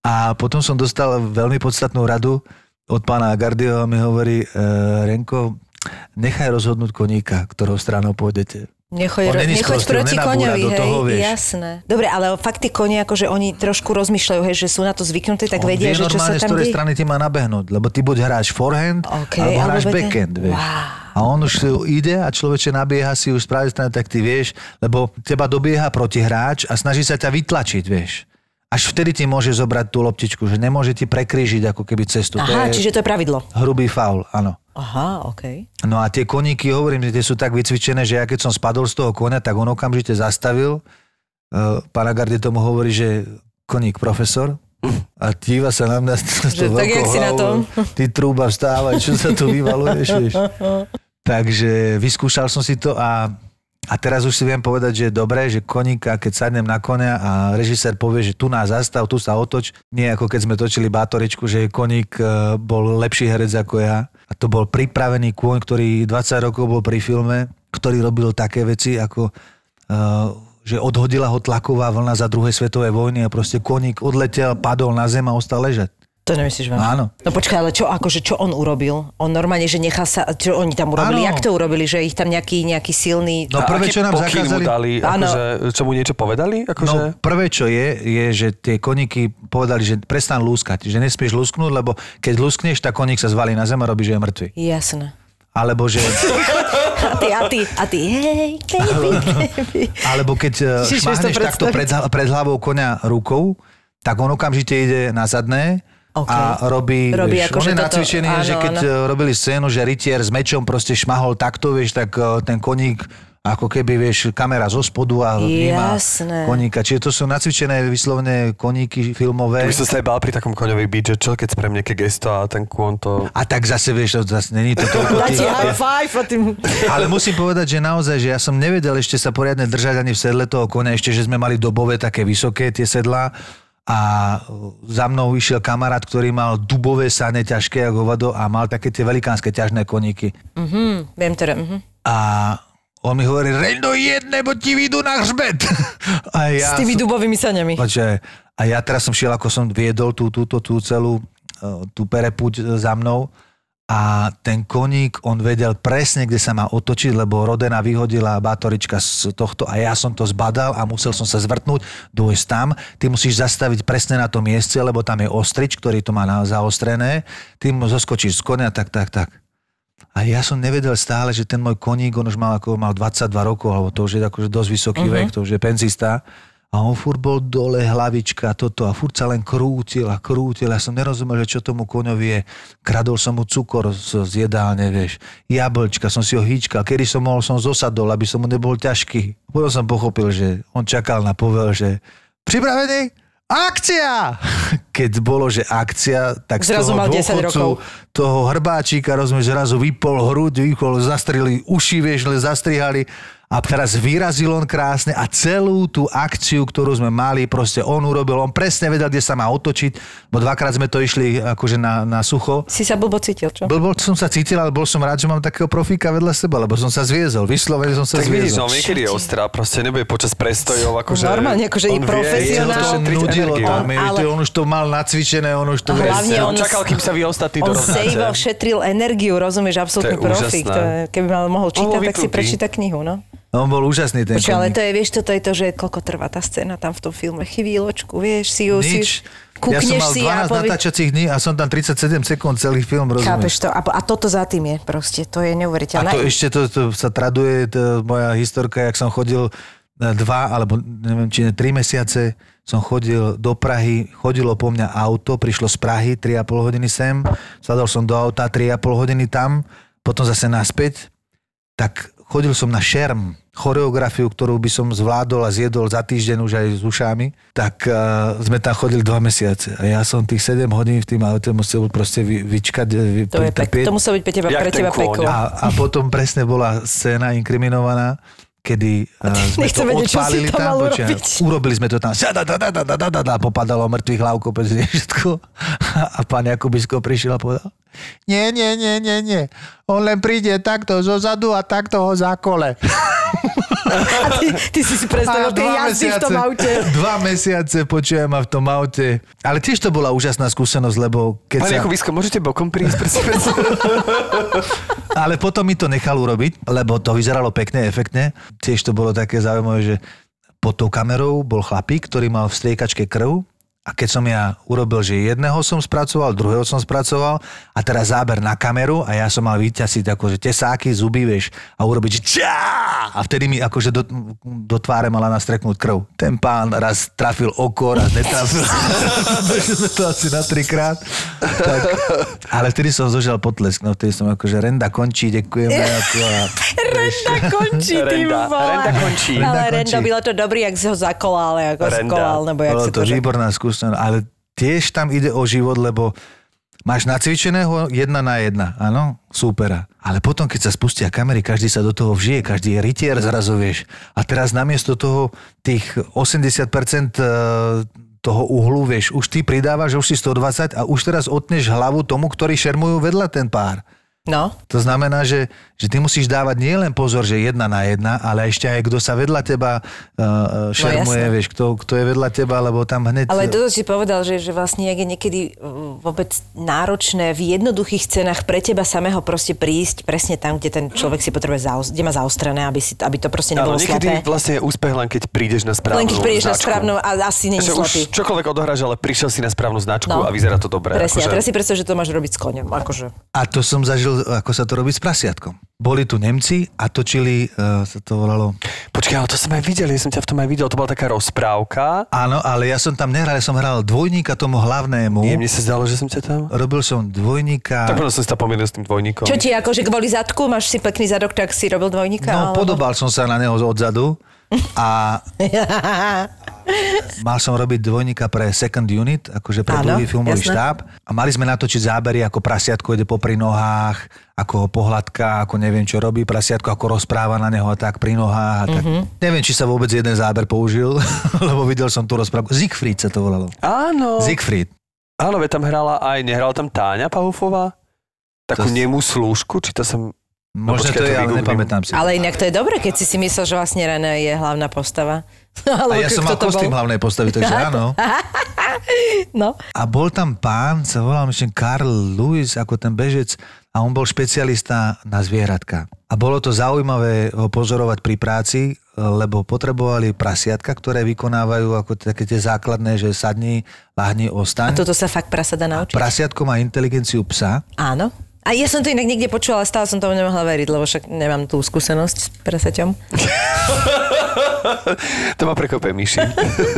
a potom som dostal veľmi podstatnú radu od pána Gardio a mi hovorí, e, Renko, nechaj rozhodnúť koníka, ktorou stranou pôjdete. Nechoď, On nechoď proti koňovi, do hej, toho, vieš. jasné. Dobre, ale fakt tí koni, akože oni trošku rozmýšľajú, hej, že sú na to zvyknutí, tak On vedia, vie že čo sa normálne, z tam ktorej deje. strany ti má nabehnúť, lebo ty buď hráš forehand, OK, alebo alebo hráš backhand. backhand, vieš. Wow. A on už ide a človeče nabieha si už z pravej strany, tak ty vieš, lebo teba dobieha protihráč a snaží sa ťa vytlačiť, vieš. Až vtedy ti môže zobrať tú loptičku, že nemôže ti prekrížiť ako keby cestu. Aha, to je čiže to je pravidlo. hrubý faul, áno. Aha, OK. No a tie koníky, hovorím, že tie sú tak vycvičené, že ja keď som spadol z toho konia, tak on okamžite zastavil. Uh, Pana Garde tomu hovorí, že koník profesor. A díva sa na mňa s Že tou tak, jak veľkou si na hlavou. Ty trúba vstávaj, čo sa tu vyvaluješ, vieš. Takže vyskúšal som si to a, a teraz už si viem povedať, že je dobré, že koníka, keď sadnem na konia a režisér povie, že tu nás zastav, tu sa otoč. Nie ako keď sme točili Bátoričku, že koník eh, bol lepší herec ako ja. A to bol pripravený kôň, ktorý 20 rokov bol pri filme, ktorý robil také veci ako uh, že odhodila ho tlaková vlna za druhej svetovej vojny a proste koník odletel, padol na zem a ostal ležať. To nemyslíš vážne? Áno. No počkaj, ale čo, akože, čo on urobil? On normálne, že nechal sa, čo oni tam urobili? Áno. Jak to urobili? Že ich tam nejaký, nejaký silný... No prvé, čo nám pokyn mu zakázali... dali, akože, čo mu niečo povedali? Akože... No prvé, čo je, je, že tie koníky povedali, že prestan lúskať, že nesmieš lúsknúť, lebo keď lúskneš, tak koník sa zvalí na zem a robí, že je mŕtvy. Jasné. Alebo že... A ty, a ty, a ty, hej, baby, baby. Alebo keď eh, šmahneš takto pred, pred hlavou konia rukou, tak on okamžite ide na zadné OK. a robí, Robí vieš, akože on je toto- nacvičený, áno, že keď áno. eh, robili scénu, že rytier s mečom proste šmahol takto, vieš, tak eh, ten koník ako keby, vieš, kamera zo spodu a vníma Jasné. koníka. Čiže to sú nacvičené vyslovene koníky filmové. By som sa aj bál pri takom koňovi byť, že čo keď spravím nejaké gesto a ten kôň to... A tak zase, vieš, to zase není to toľko. Tých- high five a tým... Ale musím povedať, že naozaj, že ja som nevedel ešte sa poriadne držať ani v sedle toho konia, ešte, že sme mali dobové také vysoké tie sedlá a za mnou išiel kamarát, ktorý mal dubové sane ťažké ako hovado a mal také tie velikánske ťažné koníky. Mhm, viem teda. Mhm. A on mi hovorí, reň do jedné, bo ti vyjdú na hřbet. A ja S tými som- dubovými saňami. A ja teraz som šiel, ako som viedol tú, túto, tú celú eh, tú perepuť za mnou a ten koník, on vedel presne, kde sa má otočiť, lebo Rodena vyhodila bátorička z tohto a ja som to zbadal a musel som sa zvrtnúť, dôjsť tam. Ty musíš zastaviť presne na tom mieste, lebo tam je ostrič, ktorý to má na zaostrené. Ty mu zoskočíš z konia, tak, tak, tak. A ja som nevedel stále, že ten môj koník, on už mal, ako, mal 22 rokov, alebo to už je akože dosť vysoký uh-huh. vek, to už je penzista. A on furt bol dole, hlavička, toto a furt sa len krútil a krútil. Ja som nerozumel, že čo tomu koňovi je. Kradol som mu cukor z, z jedálne, vieš. Jablčka, som si ho hýčkal. Kedy som mohol, som zosadol, aby som mu nebol ťažký. Potom som pochopil, že on čakal na povel, že pripravený? Akcia! Keď bolo, že akcia, tak z Zrazu toho mal 10 dôchodcu, rokov. toho hrbáčika, rozumieš, zrazu vypol hruď, vypol, zastrili uši, vieš, zastrihali a teraz vyrazil on krásne a celú tú akciu, ktorú sme mali, proste on urobil, on presne vedel, kde sa má otočiť, bo dvakrát sme to išli akože na, na sucho. Si sa blbo cítil, čo? Blbo som sa cítil, ale bol som rád, že mám takého profíka vedľa seba, lebo som sa zviezol, vyslovene som sa Tak vidíš, zviezol. no niekedy je ostrá, proste nebude počas prestojov, akože... Normálne, akože i on vie, profesionál. šetriť nudilo, On- ale- on už to mal nacvičené, on už to... A hlavne on- on čakal, kým sa vy ostatní On sejval, šetril energiu, rozumieš, absolútny je, keby mal mohol čítať, tak si prečíta knihu, no. On bol úžasný ten Počkaj, ale to je, vieš, toto je to, že koľko trvá tá scéna tam v tom filme. Chvíľočku, vieš, si ju, si Nič. Ja som kúkneš mal si 12 a povie... natáčacích dní a som tam 37 sekúnd celý film, Chápeš rozumieš? to? A, a toto za tým je proste, to je A neuveriteľné. to ešte to, to sa traduje, to moja historka, jak som chodil e, dva, alebo neviem, či ne, tri mesiace som chodil do Prahy, chodilo po mňa auto, prišlo z Prahy 3,5 hodiny sem, sadol som do auta 3,5 hodiny tam, potom zase naspäť, tak chodil som na šerm, choreografiu, ktorú by som zvládol a zjedol za týždeň už aj s ušami, tak uh, sme tam chodili dva mesiace. A ja som tých 7 hodín v tým aute musel proste vy, vyčkať, eh, vy, to, je pek, to muselo byť pre teba, pre teba peklo. A, a potom presne bola scéna inkriminovaná, kedy uh, sme to odpálili tam, tam počia, urobili sme to tam, da, da, da, da, da, da, da, popadalo mŕtvych hlav všetko. A, a pán Jakubisko prišiel a povedal, nie, nie, nie, nie, nie, on len príde takto zo zadu a takto ho za kole. A ty, ty si si predstavil, A ty jazdí v tom aute. Dva mesiace počujem ma v tom aute. Ale tiež to bola úžasná skúsenosť, lebo keď Pane sa... Jakubisko, môžete bokom prísť? Ale potom mi to nechal urobiť, lebo to vyzeralo pekne, efektne. Tiež to bolo také zaujímavé, že pod tou kamerou bol chlapík, ktorý mal v striekačke krv a keď som ja urobil, že jedného som spracoval, druhého som spracoval a teraz záber na kameru a ja som mal vyťasiť akože tesáky, zuby, vieš, a urobiť, že čá! A vtedy mi akože do, do tváre mala nastreknúť krv. Ten pán raz trafil oko, raz netrafil. Došli sme to asi na trikrát. Tak, ale vtedy som zožal potlesk, no vtedy som akože Renda končí, ďakujeme. Ako, a, Renda končí, ty Renda-. Renda končí. Ale Renda Renda, končí. bylo to dobrý, jak si ho zakolal, ako Renda. skolal, nebo jak Bolo to to... výborná skúsenosť, ale tiež tam ide o život, lebo máš nacvičeného jedna na jedna, áno, súpera. Ale potom, keď sa spustia kamery, každý sa do toho vžije, každý je rytier zrazu, vieš. A teraz namiesto toho tých 80% e, toho uhlu, vieš, už ty pridávaš, už si 120 a už teraz otneš hlavu tomu, ktorí šermujú vedľa ten pár. No, To znamená, že, že ty musíš dávať nielen pozor, že jedna na jedna, ale ešte aj kto sa vedľa teba uh, šermuje, jasné. vieš, kto, kto je vedľa teba, lebo tam hneď... ale toto si povedal, že, že vlastne je niekedy uh, vôbec náročné v jednoduchých cenách pre teba samého proste prísť presne tam, kde ten človek si potrebuje, zaos- kde má zaostrené, aby, si, aby to proste nebolo niekedy slepé. vlastne je úspech len keď prídeš na správnu Len keď prídeš na značku. správnu a asi nie Že je už slepý. čokoľvek odohráš, ale prišiel si na správnu značku No. a vyzerá to dobre. Presne, a akože- teraz si predstav, že to máš robiť s koňom. Akože. A to som zažil, ako sa to robí s prasiatkom. Boli tu Nemci a točili, uh, sa to volalo... Počkaj, ale to som aj videl, ja som ťa v tom aj videl, to bola taká rozprávka. Áno, ale ja som tam nehral, ja som hral dvojníka tomu hlavnému. Nie, mne sa zdalo, že som ťa tam... Robil som dvojníka... Tak som si to pomýlil s tým dvojníkom. Čo ti, akože kvôli zadku, máš si pekný zadok, tak si robil dvojníka? No, alebo- podobal som sa na neho odzadu a mal som robiť dvojníka pre Second Unit, akože pre Áno, druhý filmový jasné. štáb a mali sme natočiť zábery, ako prasiatko ide popri nohách, ako ho pohľadka, ako neviem čo robí prasiatko, ako rozpráva na neho a tak pri nohách a tak. Mhm. Neviem, či sa vôbec jeden záber použil, lebo videl som tú rozprávku. Siegfried sa to volalo. Áno. Siegfried. Áno, veď tam hrala aj, nehrala tam Táňa Pahufová? Takú To- nemú slúžku, či to som... No, Možno počkaj, to je, ale nepamätám si. Ale inak to je dobre, keď si si myslel, že vlastne René je hlavná postava. A ja som mal kostým hlavnej postavy, takže áno. No. A bol tam pán, sa volal myslím Karl Lewis, ako ten bežec, a on bol špecialista na zvieratka. A bolo to zaujímavé ho pozorovať pri práci, lebo potrebovali prasiatka, ktoré vykonávajú ako také tie základné, že sadni, lahni, A ostaň. toto sa fakt prasa dá naučiť? Prasiatko má inteligenciu psa. Áno. A ja som to inak niekde počula, ale stále som tomu nemohla veriť, lebo však nemám tú skúsenosť s prasaťom. To ma prekopé myši.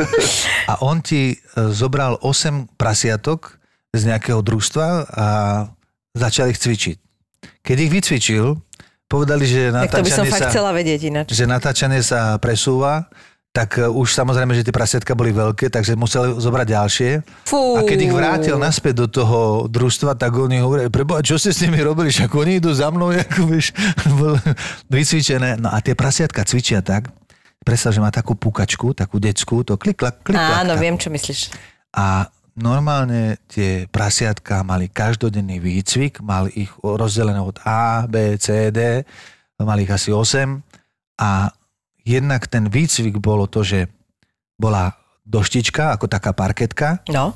A on ti e, zobral 8 prasiatok z nejakého družstva a začal ich cvičiť. Keď ich vycvičil, povedali, že Tak to by som natáčanie fakt sa... chcela vedieť ináč. že natáčanie sa presúva, tak e, už samozrejme, že tie prasiatka boli veľké, takže museli zobrať ďalšie. Fú. A keď ich vrátil naspäť do toho družstva, tak oni hovorili, preboha, čo ste s nimi robili, však oni idú za mnou, ako vieš, vycvičené. No a tie prasiatka cvičia tak, predstav, že má takú pukačku, takú decku, to klik, klak, klik, Áno, klak. viem, čo myslíš. A normálne tie prasiatka mali každodenný výcvik, mali ich rozdelené od A, B, C, D, mali ich asi 8 a jednak ten výcvik bolo to, že bola doštička, ako taká parketka, No.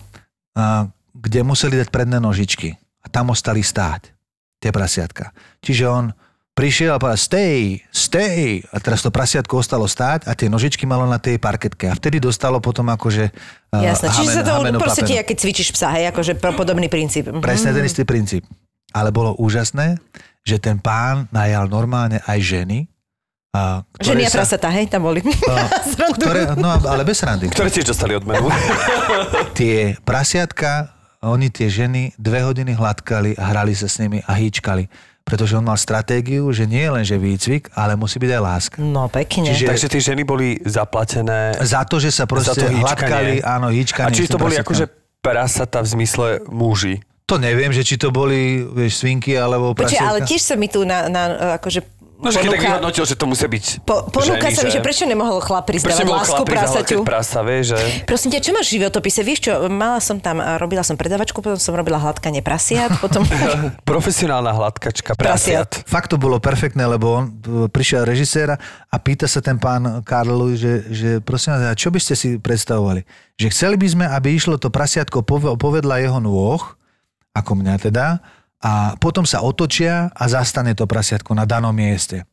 a, kde museli dať predné nožičky a tam ostali stáť tie prasiatka. Čiže on prišiel a povedal stay, stay. A teraz to prasiatko ostalo stáť a tie nožičky malo na tej parketke. A vtedy dostalo potom akože uh, Jasné, čiže sa to papeno. ti, keď cvičíš psa, hej, akože podobný princíp. Mhm. Presne ten istý princíp. Ale bolo úžasné, že ten pán najal normálne aj ženy, a, Ženy a sa- prasatá, hej, tam boli. Srandu. ktoré, no ale bez randy. Ktoré tiež dostali odmenu. Tie prasiatka, oni tie ženy dve hodiny hladkali a hrali sa s nimi a hýčkali. Pretože on mal stratégiu, že nie je len že výcvik, ale musí byť aj láska. No, pekne. Čiže- Takže tie ženy boli zaplatené Za to, že sa proste hladkali, áno, A hýčkanie. či s to boli akože prasata v zmysle muži? To neviem, že či to boli, vieš, svinky alebo prasiatka. ale tiež sa mi tu na, na akože No, že keď tak vyhodnotil, že to musia byť po, ponúka ženy, sa mi, že prečo nemohol chlap prizdávať lásku prasaťu? prasa, vieš, že... Prosím ťa, čo máš v životopise? Vieš čo, mala som tam, a robila som predavačku, potom som robila hladkanie prasiat, potom... Profesionálna hladkačka prasiat. Fakt to bolo perfektné, lebo on e, prišiel režiséra a pýta sa ten pán Karlu, že, že prosím vás, a čo by ste si predstavovali? Že chceli by sme, aby išlo to prasiatko pove- povedla jeho nôh, ako mňa teda, a potom sa otočia a zastane to prasiatko na danom mieste.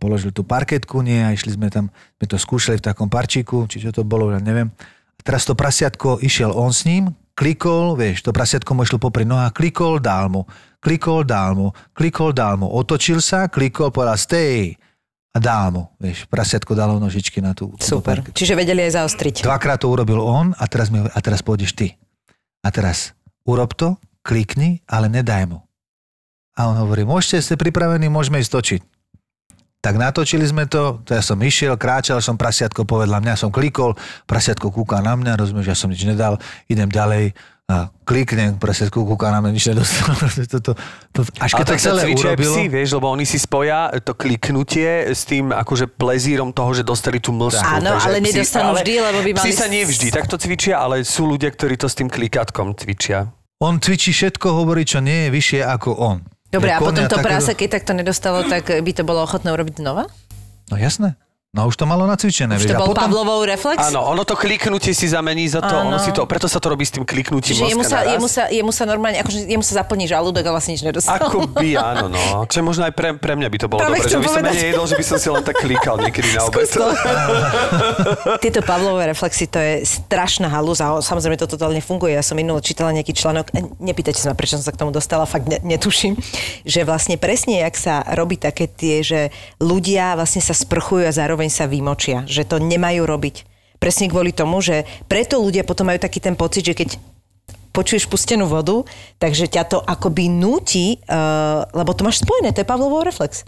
Položili tú parketku, nie, a išli sme tam, sme to skúšali v takom parčíku, či čo to bolo, ja neviem. A teraz to prasiatko, išiel on s ním, klikol, vieš, to prasiatko mu išlo popri nohách, klikol, dál mu, klikol, dál mu, klikol, dál mu, otočil sa, klikol, povedal stay a dál mu, vieš, prasiatko dalo nožičky na tú. tú Super. parket. Čiže vedeli aj zaostriť. Dvakrát to urobil on a teraz, mi, a teraz pôjdeš ty. A teraz urob to, klikni, ale nedaj mu. A on hovorí, môžete, ste pripravení, môžeme ísť točiť. Tak natočili sme to, to ja som išiel, kráčal som, prasiatko povedla mňa, som klikol, prasiatko kúka na mňa, rozumieš, ja som nič nedal, idem ďalej, a kliknem, prasiatko kúka na mňa, nič nedostal. Toto, to, až keď to celé urobilo, psi, vieš, lebo oni si spoja to kliknutie s tým akože plezírom toho, že dostali tú mlsku. Áno, ale psi- nedostanú ale vždy, lebo by mali Psi sa s- nie vždy takto cvičia, ale sú ľudia, ktorí to s tým klikatkom cvičia. on cvičí všetko, hovorí, čo nie je vyššie ako on. Dobre, a potom to takého- prása, keď tak to nedostalo, tak by to bolo ochotné urobiť znova? No jasné. No už to malo nacvičené. Už vieš, to a bol potom, Pavlovov reflex? Áno, ono to kliknutie si zamení za to, ono si to, preto sa to robí s tým kliknutím Čiže jemu sa, naraz. jemu, sa, jemu sa normálne, akože jemu sa zaplní žalúdok a vlastne nič nedostal. Akoby áno, no. Čiže možno aj pre, pre mňa by to bolo Práve dobre, že by som menej jedol, že by som si len tak klikal niekedy na obed. Tieto Pavlové reflexy, to je strašná halúza. a Samozrejme, to totálne funguje. Ja som minule čítala nejaký článok, e, nepýtajte sa ma, prečo som sa k tomu dostala, fakt ne, netuším, že vlastne presne, jak sa robí také tie, že ľudia vlastne sa sprchujú a zároveň sa vymočia, že to nemajú robiť. Presne kvôli tomu, že preto ľudia potom majú taký ten pocit, že keď počuješ pustenú vodu, takže ťa to akoby núti, uh, lebo to máš spojené, to je Pavlovov reflex.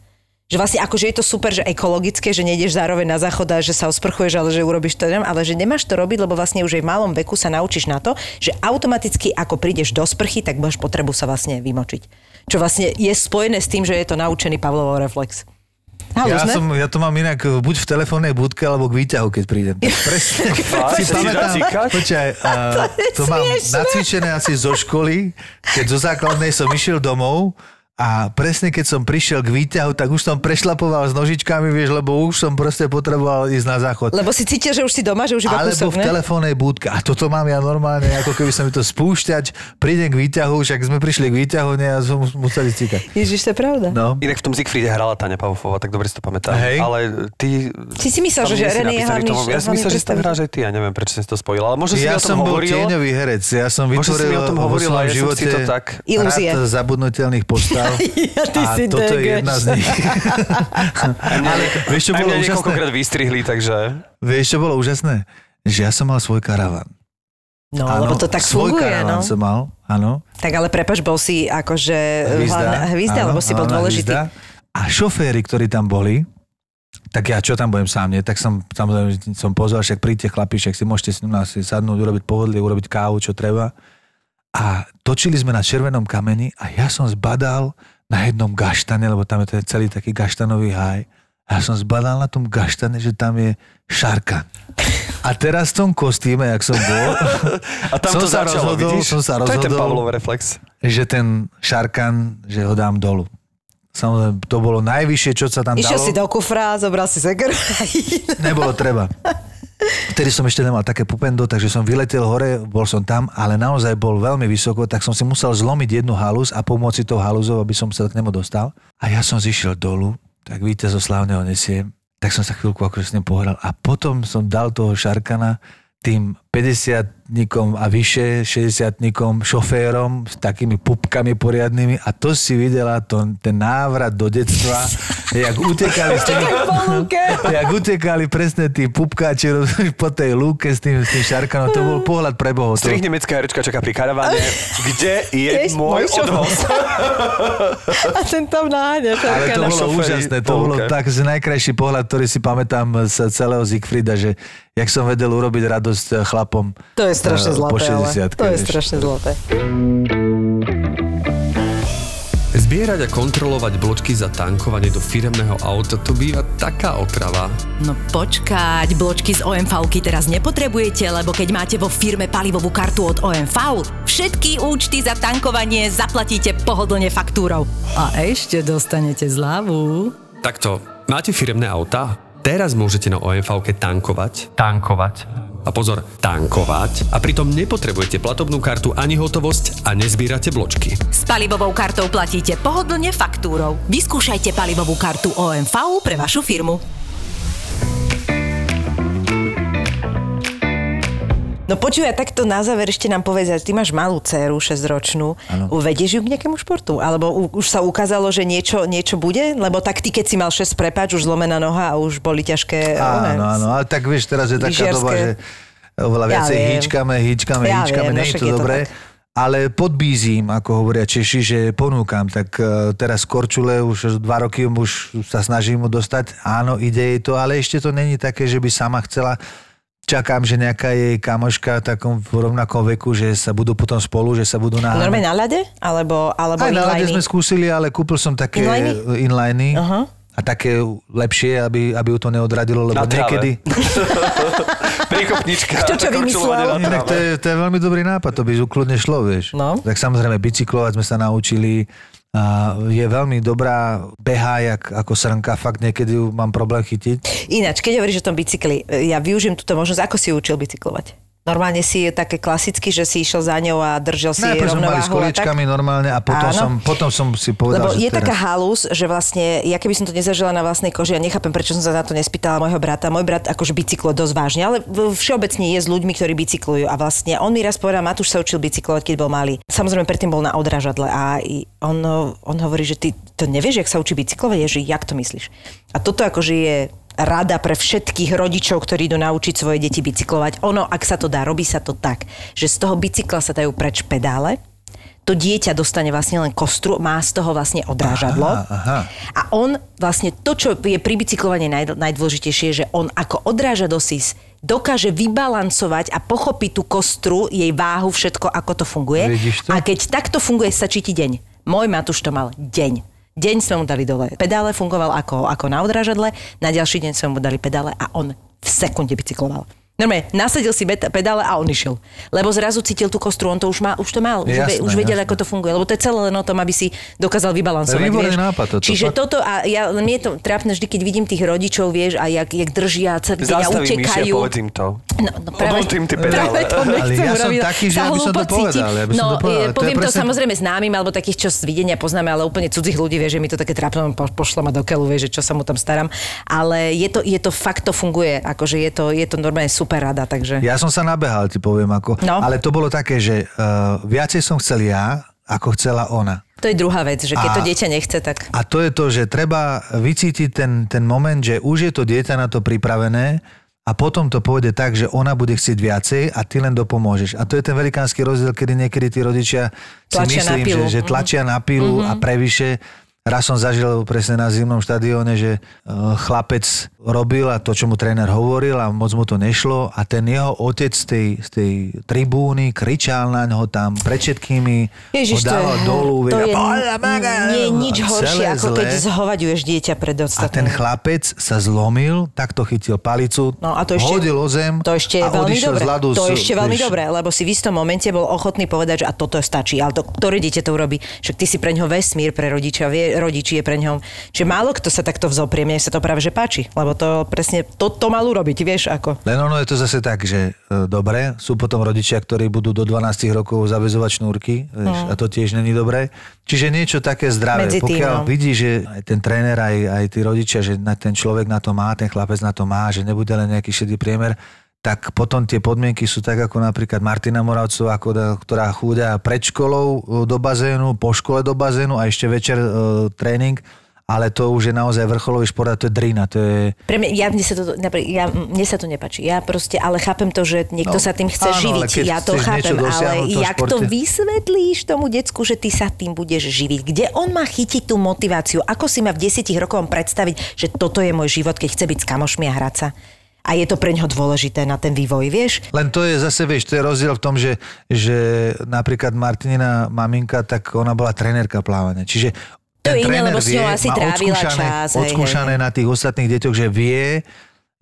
Že vlastne akože je to super, že ekologické, že nejdeš zároveň na záchod a že sa osprchuješ, ale že urobíš to, ale že nemáš to robiť, lebo vlastne už aj v malom veku sa naučíš na to, že automaticky ako prídeš do sprchy, tak máš potrebu sa vlastne vymočiť. Čo vlastne je spojené s tým, že je to naučený Pavlovov reflex. Ja, Halúzne? som, ja to mám inak e, buď v telefónnej budke, alebo k výťahu, keď prídem. Tak presne. si pamätám, počkaj, a, to mám nacvičené asi zo školy, keď zo základnej som išiel domov a presne keď som prišiel k výťahu, tak už som prešlapoval s nožičkami, vieš, lebo už som proste potreboval ísť na záchod. Lebo si cítil, že už si doma, že už iba Alebo kúsok, v ne? telefónnej budke. A toto mám ja normálne, ako keby som mi to spúšťať, prídem k výťahu, však sme prišli k výťahu, ne, a som museli cikať. Ježiš, to je pravda. No. Inak v tom Siegfriede hrala Tania Pavofová, tak dobre si to pamätám. Hej. Ale ty... Ty si myslel, že René je hlavný- tomu- Ja si myslel, že si tam hráš aj ty, ja neviem, prečo si to spojil. Ale možno Ja som bol tieňový herec, ja som vytvoril o tom vo hovoril, svojom a ja som si živote to tak... Ilúzie. zabudnutelných postav. Ja, ty a si toto je degeš. jedna z nich. Ale vieš, čo bolo úžasné? niekoľkokrát vystrihli, takže... Vieš, čo bolo úžasné? Že ja som mal svoj karavan. No, Áno, lebo to tak svoj funguje, karavan no. som mal, áno. Tak ale prepač, bol si akože Hvízda, hlavná hvízda, áno, lebo si bol dôležitý. hvízda. A šoféry, ktorí tam boli, tak ja čo tam budem sám, nie? Tak som, samozrejme, som pozval, však príďte chlapi, však si môžete s si sadnúť, urobiť pohodlie, urobiť kávu, čo treba. A točili sme na červenom kameni a ja som zbadal na jednom gaštane, lebo tam je to celý taký gaštanový haj. A ja som zbadal na tom gaštane, že tam je šarkan. A teraz v tom kostýme, jak som bol, A tam som to sa začalo, rozhodol, vidíš? som sa To je ten rozhodol. Pavlov reflex. že ten šarkan, že ho dám dolu. Samozrejme, to bolo najvyššie, čo sa tam Išiel dalo. si do kufra, zobral si seker. Nebolo treba. Vtedy som ešte nemal také pupendo, takže som vyletel hore, bol som tam, ale naozaj bol veľmi vysoko, tak som si musel zlomiť jednu halus a pomôcť tou haluzou, aby som sa k nemu dostal. A ja som zišiel dolu, tak víte, zo slávneho nesiem, tak som sa chvíľku akože s ním pohral a potom som dal toho Šarkana tým 50-tníkom a vyše 60-tníkom šoférom s takými pupkami poriadnymi a to si videla to, ten návrat do detstva, jak utekali s tými, jak utekali presne tí pupkáči po tej lúke s tým, s tým šarkanom. To bol pohľad pre bohov. To, Strih nemecká herečka čaká pri karavane. Kde je Jež, môj môj odvoz? A ten tam náňa. ale to bolo úžasné. To bolo tak že najkrajší pohľad, ktorý si pamätám z celého Siegfrieda, že jak som vedel urobiť radosť eh, chlapom. To je strašne eh, zlaté, Po ale 60 to je strašne zlaté. Zbierať a kontrolovať bločky za tankovanie do firemného auta, to býva taká otrava. No počkať, bločky z OMV teraz nepotrebujete, lebo keď máte vo firme palivovú kartu od OMV, všetky účty za tankovanie zaplatíte pohodlne faktúrou. A ešte dostanete zľavu. Takto, máte firemné auta? Teraz môžete na OMV tankovať. Tankovať. A pozor, tankovať. A pritom nepotrebujete platobnú kartu ani hotovosť a nezbierate bločky. S palivovou kartou platíte pohodlne faktúrou. Vyskúšajte palivovú kartu OMV pre vašu firmu. No počuj, a takto na záver ešte nám povedz, ty máš malú dceru, 6-ročnú. Uvedieš ju k nejakému športu? Alebo už sa ukázalo, že niečo, niečo bude? Lebo tak ty, keď si mal 6 prepáč, už zlomená noha a už boli ťažké... one, Áno, áno, ale tak vieš, teraz je taká doba, že oveľa Ja viacej viem. hýčkame, hýčkame, Ja hýčkame, no nie je to je to dobré. tak. Ale podbízím, ako hovoria Češi, že ponúkam. Tak eh, teraz Korčule už dva roky už sa snažím mu dostať. Áno, ide jej to, ale ešte to není také, že by sama chcela. Čakám, že nejaká jej kamoška v takom v rovnakom veku, že sa budú potom spolu, že sa budú naháňať. Normálne na ľade? Alebo, alebo Aj na inliny? sme skúsili, ale kúpil som také Inliny? inliny Aha. a také lepšie, aby, aby ju to neodradilo, lebo Na niekedy... Príkopnička. Čo, čo vymyslel? Inak to je, to je veľmi dobrý nápad, to by ukludne šlo, vieš. No. Tak samozrejme, bicyklovať sme sa naučili. A je veľmi dobrá, behá jak, ako srnka, fakt niekedy ju mám problém chytiť. Ináč, keď hovoríš o tom bicykli, ja využijem túto možnosť, ako si ju učil bicyklovať? Normálne si je také klasicky, že si išiel za ňou a držal si Najprv sme mali s rovnováhu tak? normálne a potom Áno. som, potom som si povedal, Lebo že je teraz... taká halus, že vlastne, ja keby som to nezažila na vlastnej koži, ja nechápem, prečo som sa na to nespýtala môjho brata. Môj brat akože bicykluje dosť vážne, ale všeobecne je s ľuďmi, ktorí bicyklujú. A vlastne on mi raz povedal, Matúš sa učil bicyklovať, keď bol malý. Samozrejme, predtým bol na odrážadle a on, on hovorí, že ty to nevieš, jak sa učí bicyklovať, je, že jak to myslíš. A toto akože je rada pre všetkých rodičov, ktorí idú naučiť svoje deti bicyklovať. Ono, ak sa to dá, robí sa to tak, že z toho bicykla sa dajú preč pedále, to dieťa dostane vlastne len kostru, má z toho vlastne odrážadlo. Aha, aha. A on vlastne to, čo je pri bicyklovaní naj, najdôležitejšie, je, že on ako odráža do sis dokáže vybalancovať a pochopiť tú kostru, jej váhu, všetko, ako to funguje. To? A keď takto funguje, stačí ti deň. Môj Matúš to mal deň. Deň sme mu dali dole. Pedále fungoval ako, ako na odrážadle, na ďalší deň sme mu dali pedále a on v sekunde bicykloval. Normálne, nasadil si pedále a on išiel. Lebo zrazu cítil tú kostru, on to už, má, už to mal, už, Jasné, ve, už vedel, jasné. ako to funguje. Lebo to je celé len o tom, aby si dokázal vybalansovať. Výborný vieš. nápad toto, Čiže fakt. toto, a ja, mne je to trápne vždy, keď vidím tých rodičov, vieš, a jak, jak držia celý deň a Zastaví myši a utekajú. im to. No, no práve, Odoltím ty pedále. práve to Ale nechcem ja som urobiť. taký, že ja by som to povedal, ja by som no, to povedal, to je poviem to presne- samozrejme známym, alebo takých, čo z videnia poznáme, ale úplne cudzích ľudí, vieš, že mi to také trápne, po, pošlem ma do keľu, vieš, že čo sa mu tam starám. Ale je to, je to fakt, to funguje, akože je to, je to normálne super rada, takže... Ja som sa nabehal, ti poviem ako. No. Ale to bolo také, že uh, viacej som chcel ja, ako chcela ona. To je druhá vec, že keď A- to dieťa nechce, tak... A to je to, že treba vycítiť ten, ten moment, že už je to dieťa na to pripravené a potom to pôjde tak, že ona bude chcieť viacej a ty len dopomôžeš. A to je ten velikánsky rozdiel, kedy niekedy tí rodičia si Tlačia myslím, že, že tlačia na pilu a prevyše. Raz som zažil presne na zimnom štadióne, že uh, chlapec robil a to, čo mu tréner hovoril a moc mu to nešlo a ten jeho otec z tej, z tej tribúny kričal na ňo tam pred všetkými, Ježiš, ho to je, dával dolu. to je, maga, nie je nič horšie, ako keď zlé. zhovaďuješ dieťa pred A ten ostatným. chlapec sa zlomil, takto chytil palicu, No a to ešte, hodil o zem to ešte je a veľmi dobré. z ľadu. To s- ešte veľmi vieš, dobré, lebo si v istom momente bol ochotný povedať, že a toto stačí. Ale to, ktoré dieťa to urobí? Však ty si pre ňoho vesmír, pre rodiča, vie, rodič je pre ňom. Čiže málo kto sa takto vzoprie, mne sa to práve že páči, lebo to presne to, to mal urobiť, vieš ako. Len ono je to zase tak, že e, dobre, sú potom rodičia, ktorí budú do 12 rokov zavezovať šnúrky vieš, a to tiež není dobré. Čiže niečo také zdravé. Medzi tým, Pokiaľ no. vidí, že aj ten tréner, aj, aj tí rodičia, že na, ten človek na to má, ten chlapec na to má, že nebude len nejaký šedý priemer, tak potom tie podmienky sú tak ako napríklad Martina Moravcová, ktorá chúda pred školou e, do bazénu, po škole do bazénu a ešte večer e, tréning, ale to už je naozaj vrcholový šport a to je drina, to je... Pre mňa, ja, mne, sa to, ja, mne sa to nepáči. Ja proste, ale chápem to, že niekto No, sa tým chce áno, živiť. Ja to chápem, ale jak to športe- vysvetlíš tomu decku, že ty sa tým budeš živiť? Kde on má chytiť tú motiváciu? Ako si má v desiatich rokoch predstaviť, že toto je môj život, keď chce byť s kamošmi a hrať sa? A je to pre ňoho dôležité na ten vývoj, vieš? Len to je zase, vieš, to je rozdiel v tom, že, že napríklad Martinina maminka, tak ona bola trenérka plávania. Čiže To je iné, lebo s ňou asi trávila odskúšané, čas, odskúšané hej, hej. na tých ostatných deťoch, že vie,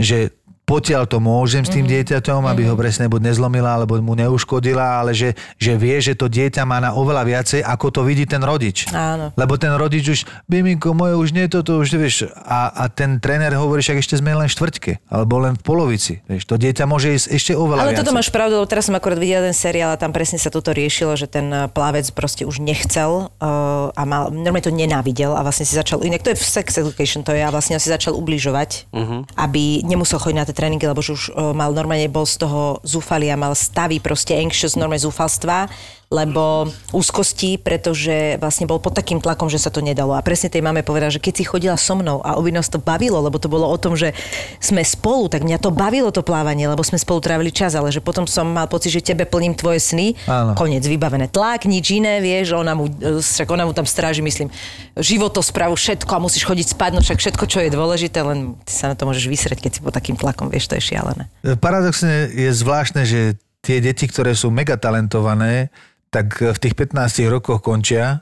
že potiaľ to môžem s tým Mhm. dieťaťom, aby ho presne buď nezlomila, alebo mu neuškodila, ale že, že vie, že to dieťa má na oveľa viacej, ako to vidí ten rodič. Áno. Lebo ten rodič už, Biminko, moje už nie toto, už vieš. A, a ten tréner hovorí, však ešte sme len v štvrťke, alebo len v polovici. Vieš, to dieťa môže ísť ešte oveľa Ale toto viacej. máš pravdu, lebo teraz som akorát videla ten seriál a tam presne sa toto riešilo, že ten eh, plavec proste už nechcel uh, a mal, normálne to nenávidel a vlastne si začal, inak to je v sex education, to je a vlastne si začal ubližovať, aby nemusel chodiť na tie tréningy, lebo že už uh, mal normálne bol z toho zúfalý a mal stavy proste anxious, normálne zúfalstva, lebo úzkosti, pretože vlastne bol pod takým tlakom, že sa to nedalo. A presne tej mame povedal, že keď si chodila so mnou a obi nás to bavilo, lebo to bolo o tom, že sme spolu, tak mňa to bavilo to plávanie, lebo sme spolu trávili čas, ale že potom som mal pocit, že tebe plním tvoje sny. Áno. Koniec, vybavené. Tlak, nič iné, vieš, ona mu, e, však ona mu tam stráži, myslím, životosprávu, všetko a musíš chodiť spať, no však všetko, čo je dôležité, len ty sa na to môžeš vysrieť, keď si pod takým tlakom, vieš, to je šialené. Paradoxne je zvláštne, že tie deti, ktoré sú mega talentované, tak v tých 15 rokoch končia.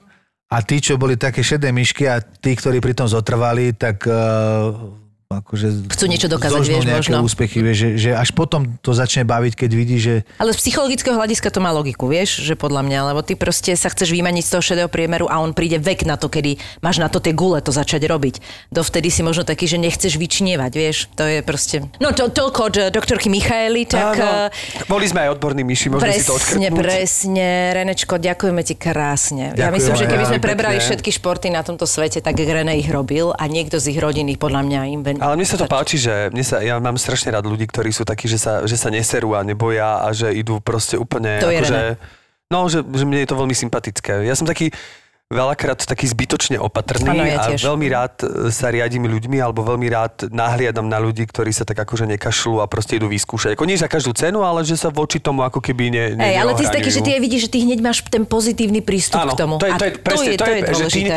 A tí, čo boli také šedé myšky a tí, ktorí pritom zotrvali, tak uh, akože Chcú niečo dokázať, vieš, možno. úspechy, vieš, že, že až potom to začne baviť, keď vidí, že Ale z psychologického hľadiska to má logiku, vieš, že podľa mňa, lebo ty proste sa chceš vymaniť z toho šedého priemeru a on príde vek na to, kedy máš na to tie gule to začať robiť. Dovtedy si možno taký, že nechceš vyčnievať, vieš, to je proste... No to, toľko od eh, doktorky Michaeli, tak... Áno, eh, boli sme aj odborní myši, môžeme si to Presne, odškrtnúť. presne. Renečko, ďakujeme ti krásne. ja Ďakujem myslím, že keby ja. sme prebrali Pekne. všetky športy na tomto svete, tak René ich robil a niekto z ich rodiny podľa mňa im... Ale mne sa to páči, že mne sa, ja mám strašne rád ľudí, ktorí sú takí, že sa, že sa neserú a neboja a že idú proste úplne... To je akože. No, že, že mne je to veľmi sympatické. Ja som taký veľakrát taký zbytočne opatrný Áno, ja a veľmi rád e, sa riadím ľuďmi alebo veľmi rád nahliadam na ľudí, ktorí sa tak akože nekašľú a proste idú vyskúšať. Ako nie za každú cenu, ale že sa voči tomu ako keby ne, ne Hej, ale ty si taký, že ty aj vidíš, že ty hneď máš ten pozitívny prístup Áno, k tomu. to je, to je, presne, to je, to je že ty, dôležité.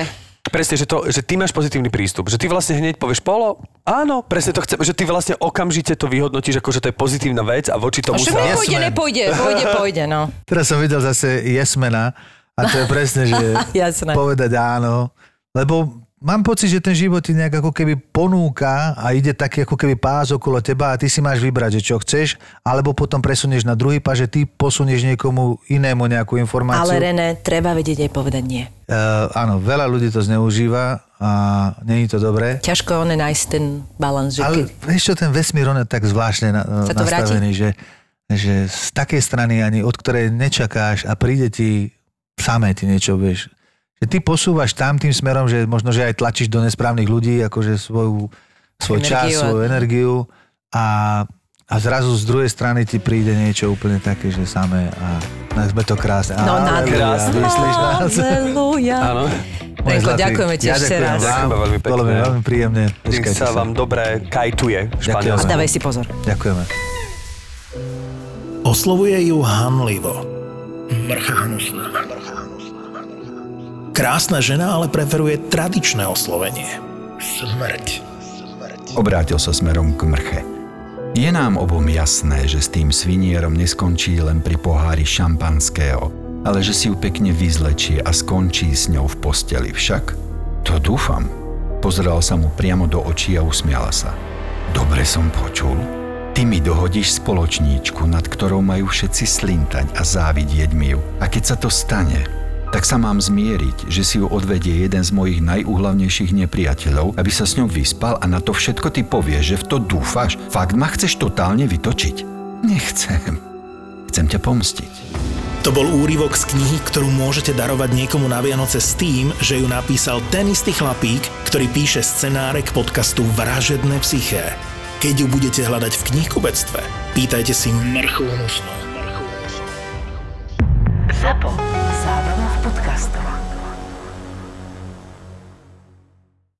Presne, že, to, že ty máš pozitívny prístup. Že ty vlastne hneď povieš polo, áno, presne to chcem, že ty vlastne okamžite to vyhodnotíš, ako že to je pozitívna vec a voči A tomu že sa... mi pôjde, Yes, man. nepôjde, pôjde, pôjde, no. teraz som videl zase Jesmena a to je presne, že Jasné. povedať áno, lebo mám pocit, že ten život ti nejak ako keby ponúka a ide taký ako keby pás okolo teba a ty si máš vybrať, že čo chceš, alebo potom presunieš na druhý pás, že ty posunieš niekomu inému nejakú informáciu. Ale René, treba vedieť aj povedať nie. Uh, áno, veľa ľudí to zneužíva a není to dobré. Ťažko on nájsť ten balans, že Ale vieš čo, ten vesmír, on je tak zvláštne na, to vráti? nastavený, že, že z takej strany ani od ktorej nečakáš a príde ti samé ti niečo, vieš. Že ty posúvaš tam tým smerom, že možno, že aj tlačíš do nesprávnych ľudí, akože svoju, svoj čas, Energiu a- svoju energiu a, a zrazu z druhej strany ti príde niečo úplne také, že samé a tak sme to krásne. No, Aleluja, krásne. Myslíš nás? Halleluja. Áno. Renko, ďakujeme ti ja ešte ďakujem raz. Vám, Ďakujeme veľmi Bolo mi pekne. veľmi príjemne. Nech Počkajte sa vám dobre kajtuje v A dávaj si pozor. Ďakujeme. Oslovuje ju hanlivo. Krásna žena ale preferuje tradičné oslovenie. Obrátil sa smerom k mrche. Je nám obom jasné, že s tým svinierom neskončí len pri pohári šampanského, ale že si ju pekne vyzlečie a skončí s ňou v posteli však. To dúfam. Pozeral sa mu priamo do očí a usmiala sa. Dobre som počul. Ty mi dohodíš spoločníčku, nad ktorou majú všetci slintať a závidieť mi ju. A keď sa to stane, tak sa mám zmieriť, že si ju odvedie jeden z mojich najúhlavnejších nepriateľov, aby sa s ňou vyspal a na to všetko ty povieš, že v to dúfaš? Fakt ma chceš totálne vytočiť? Nechcem. Chcem ťa pomstiť. To bol úryvok z knihy, ktorú môžete darovať niekomu na Vianoce s tým, že ju napísal ten istý chlapík, ktorý píše scenáre k podcastu Vražedné psyché. Keď ju budete hľadať v knihkubectve, pýtajte si mrchu hnusnú. ZAPO. Подкастова.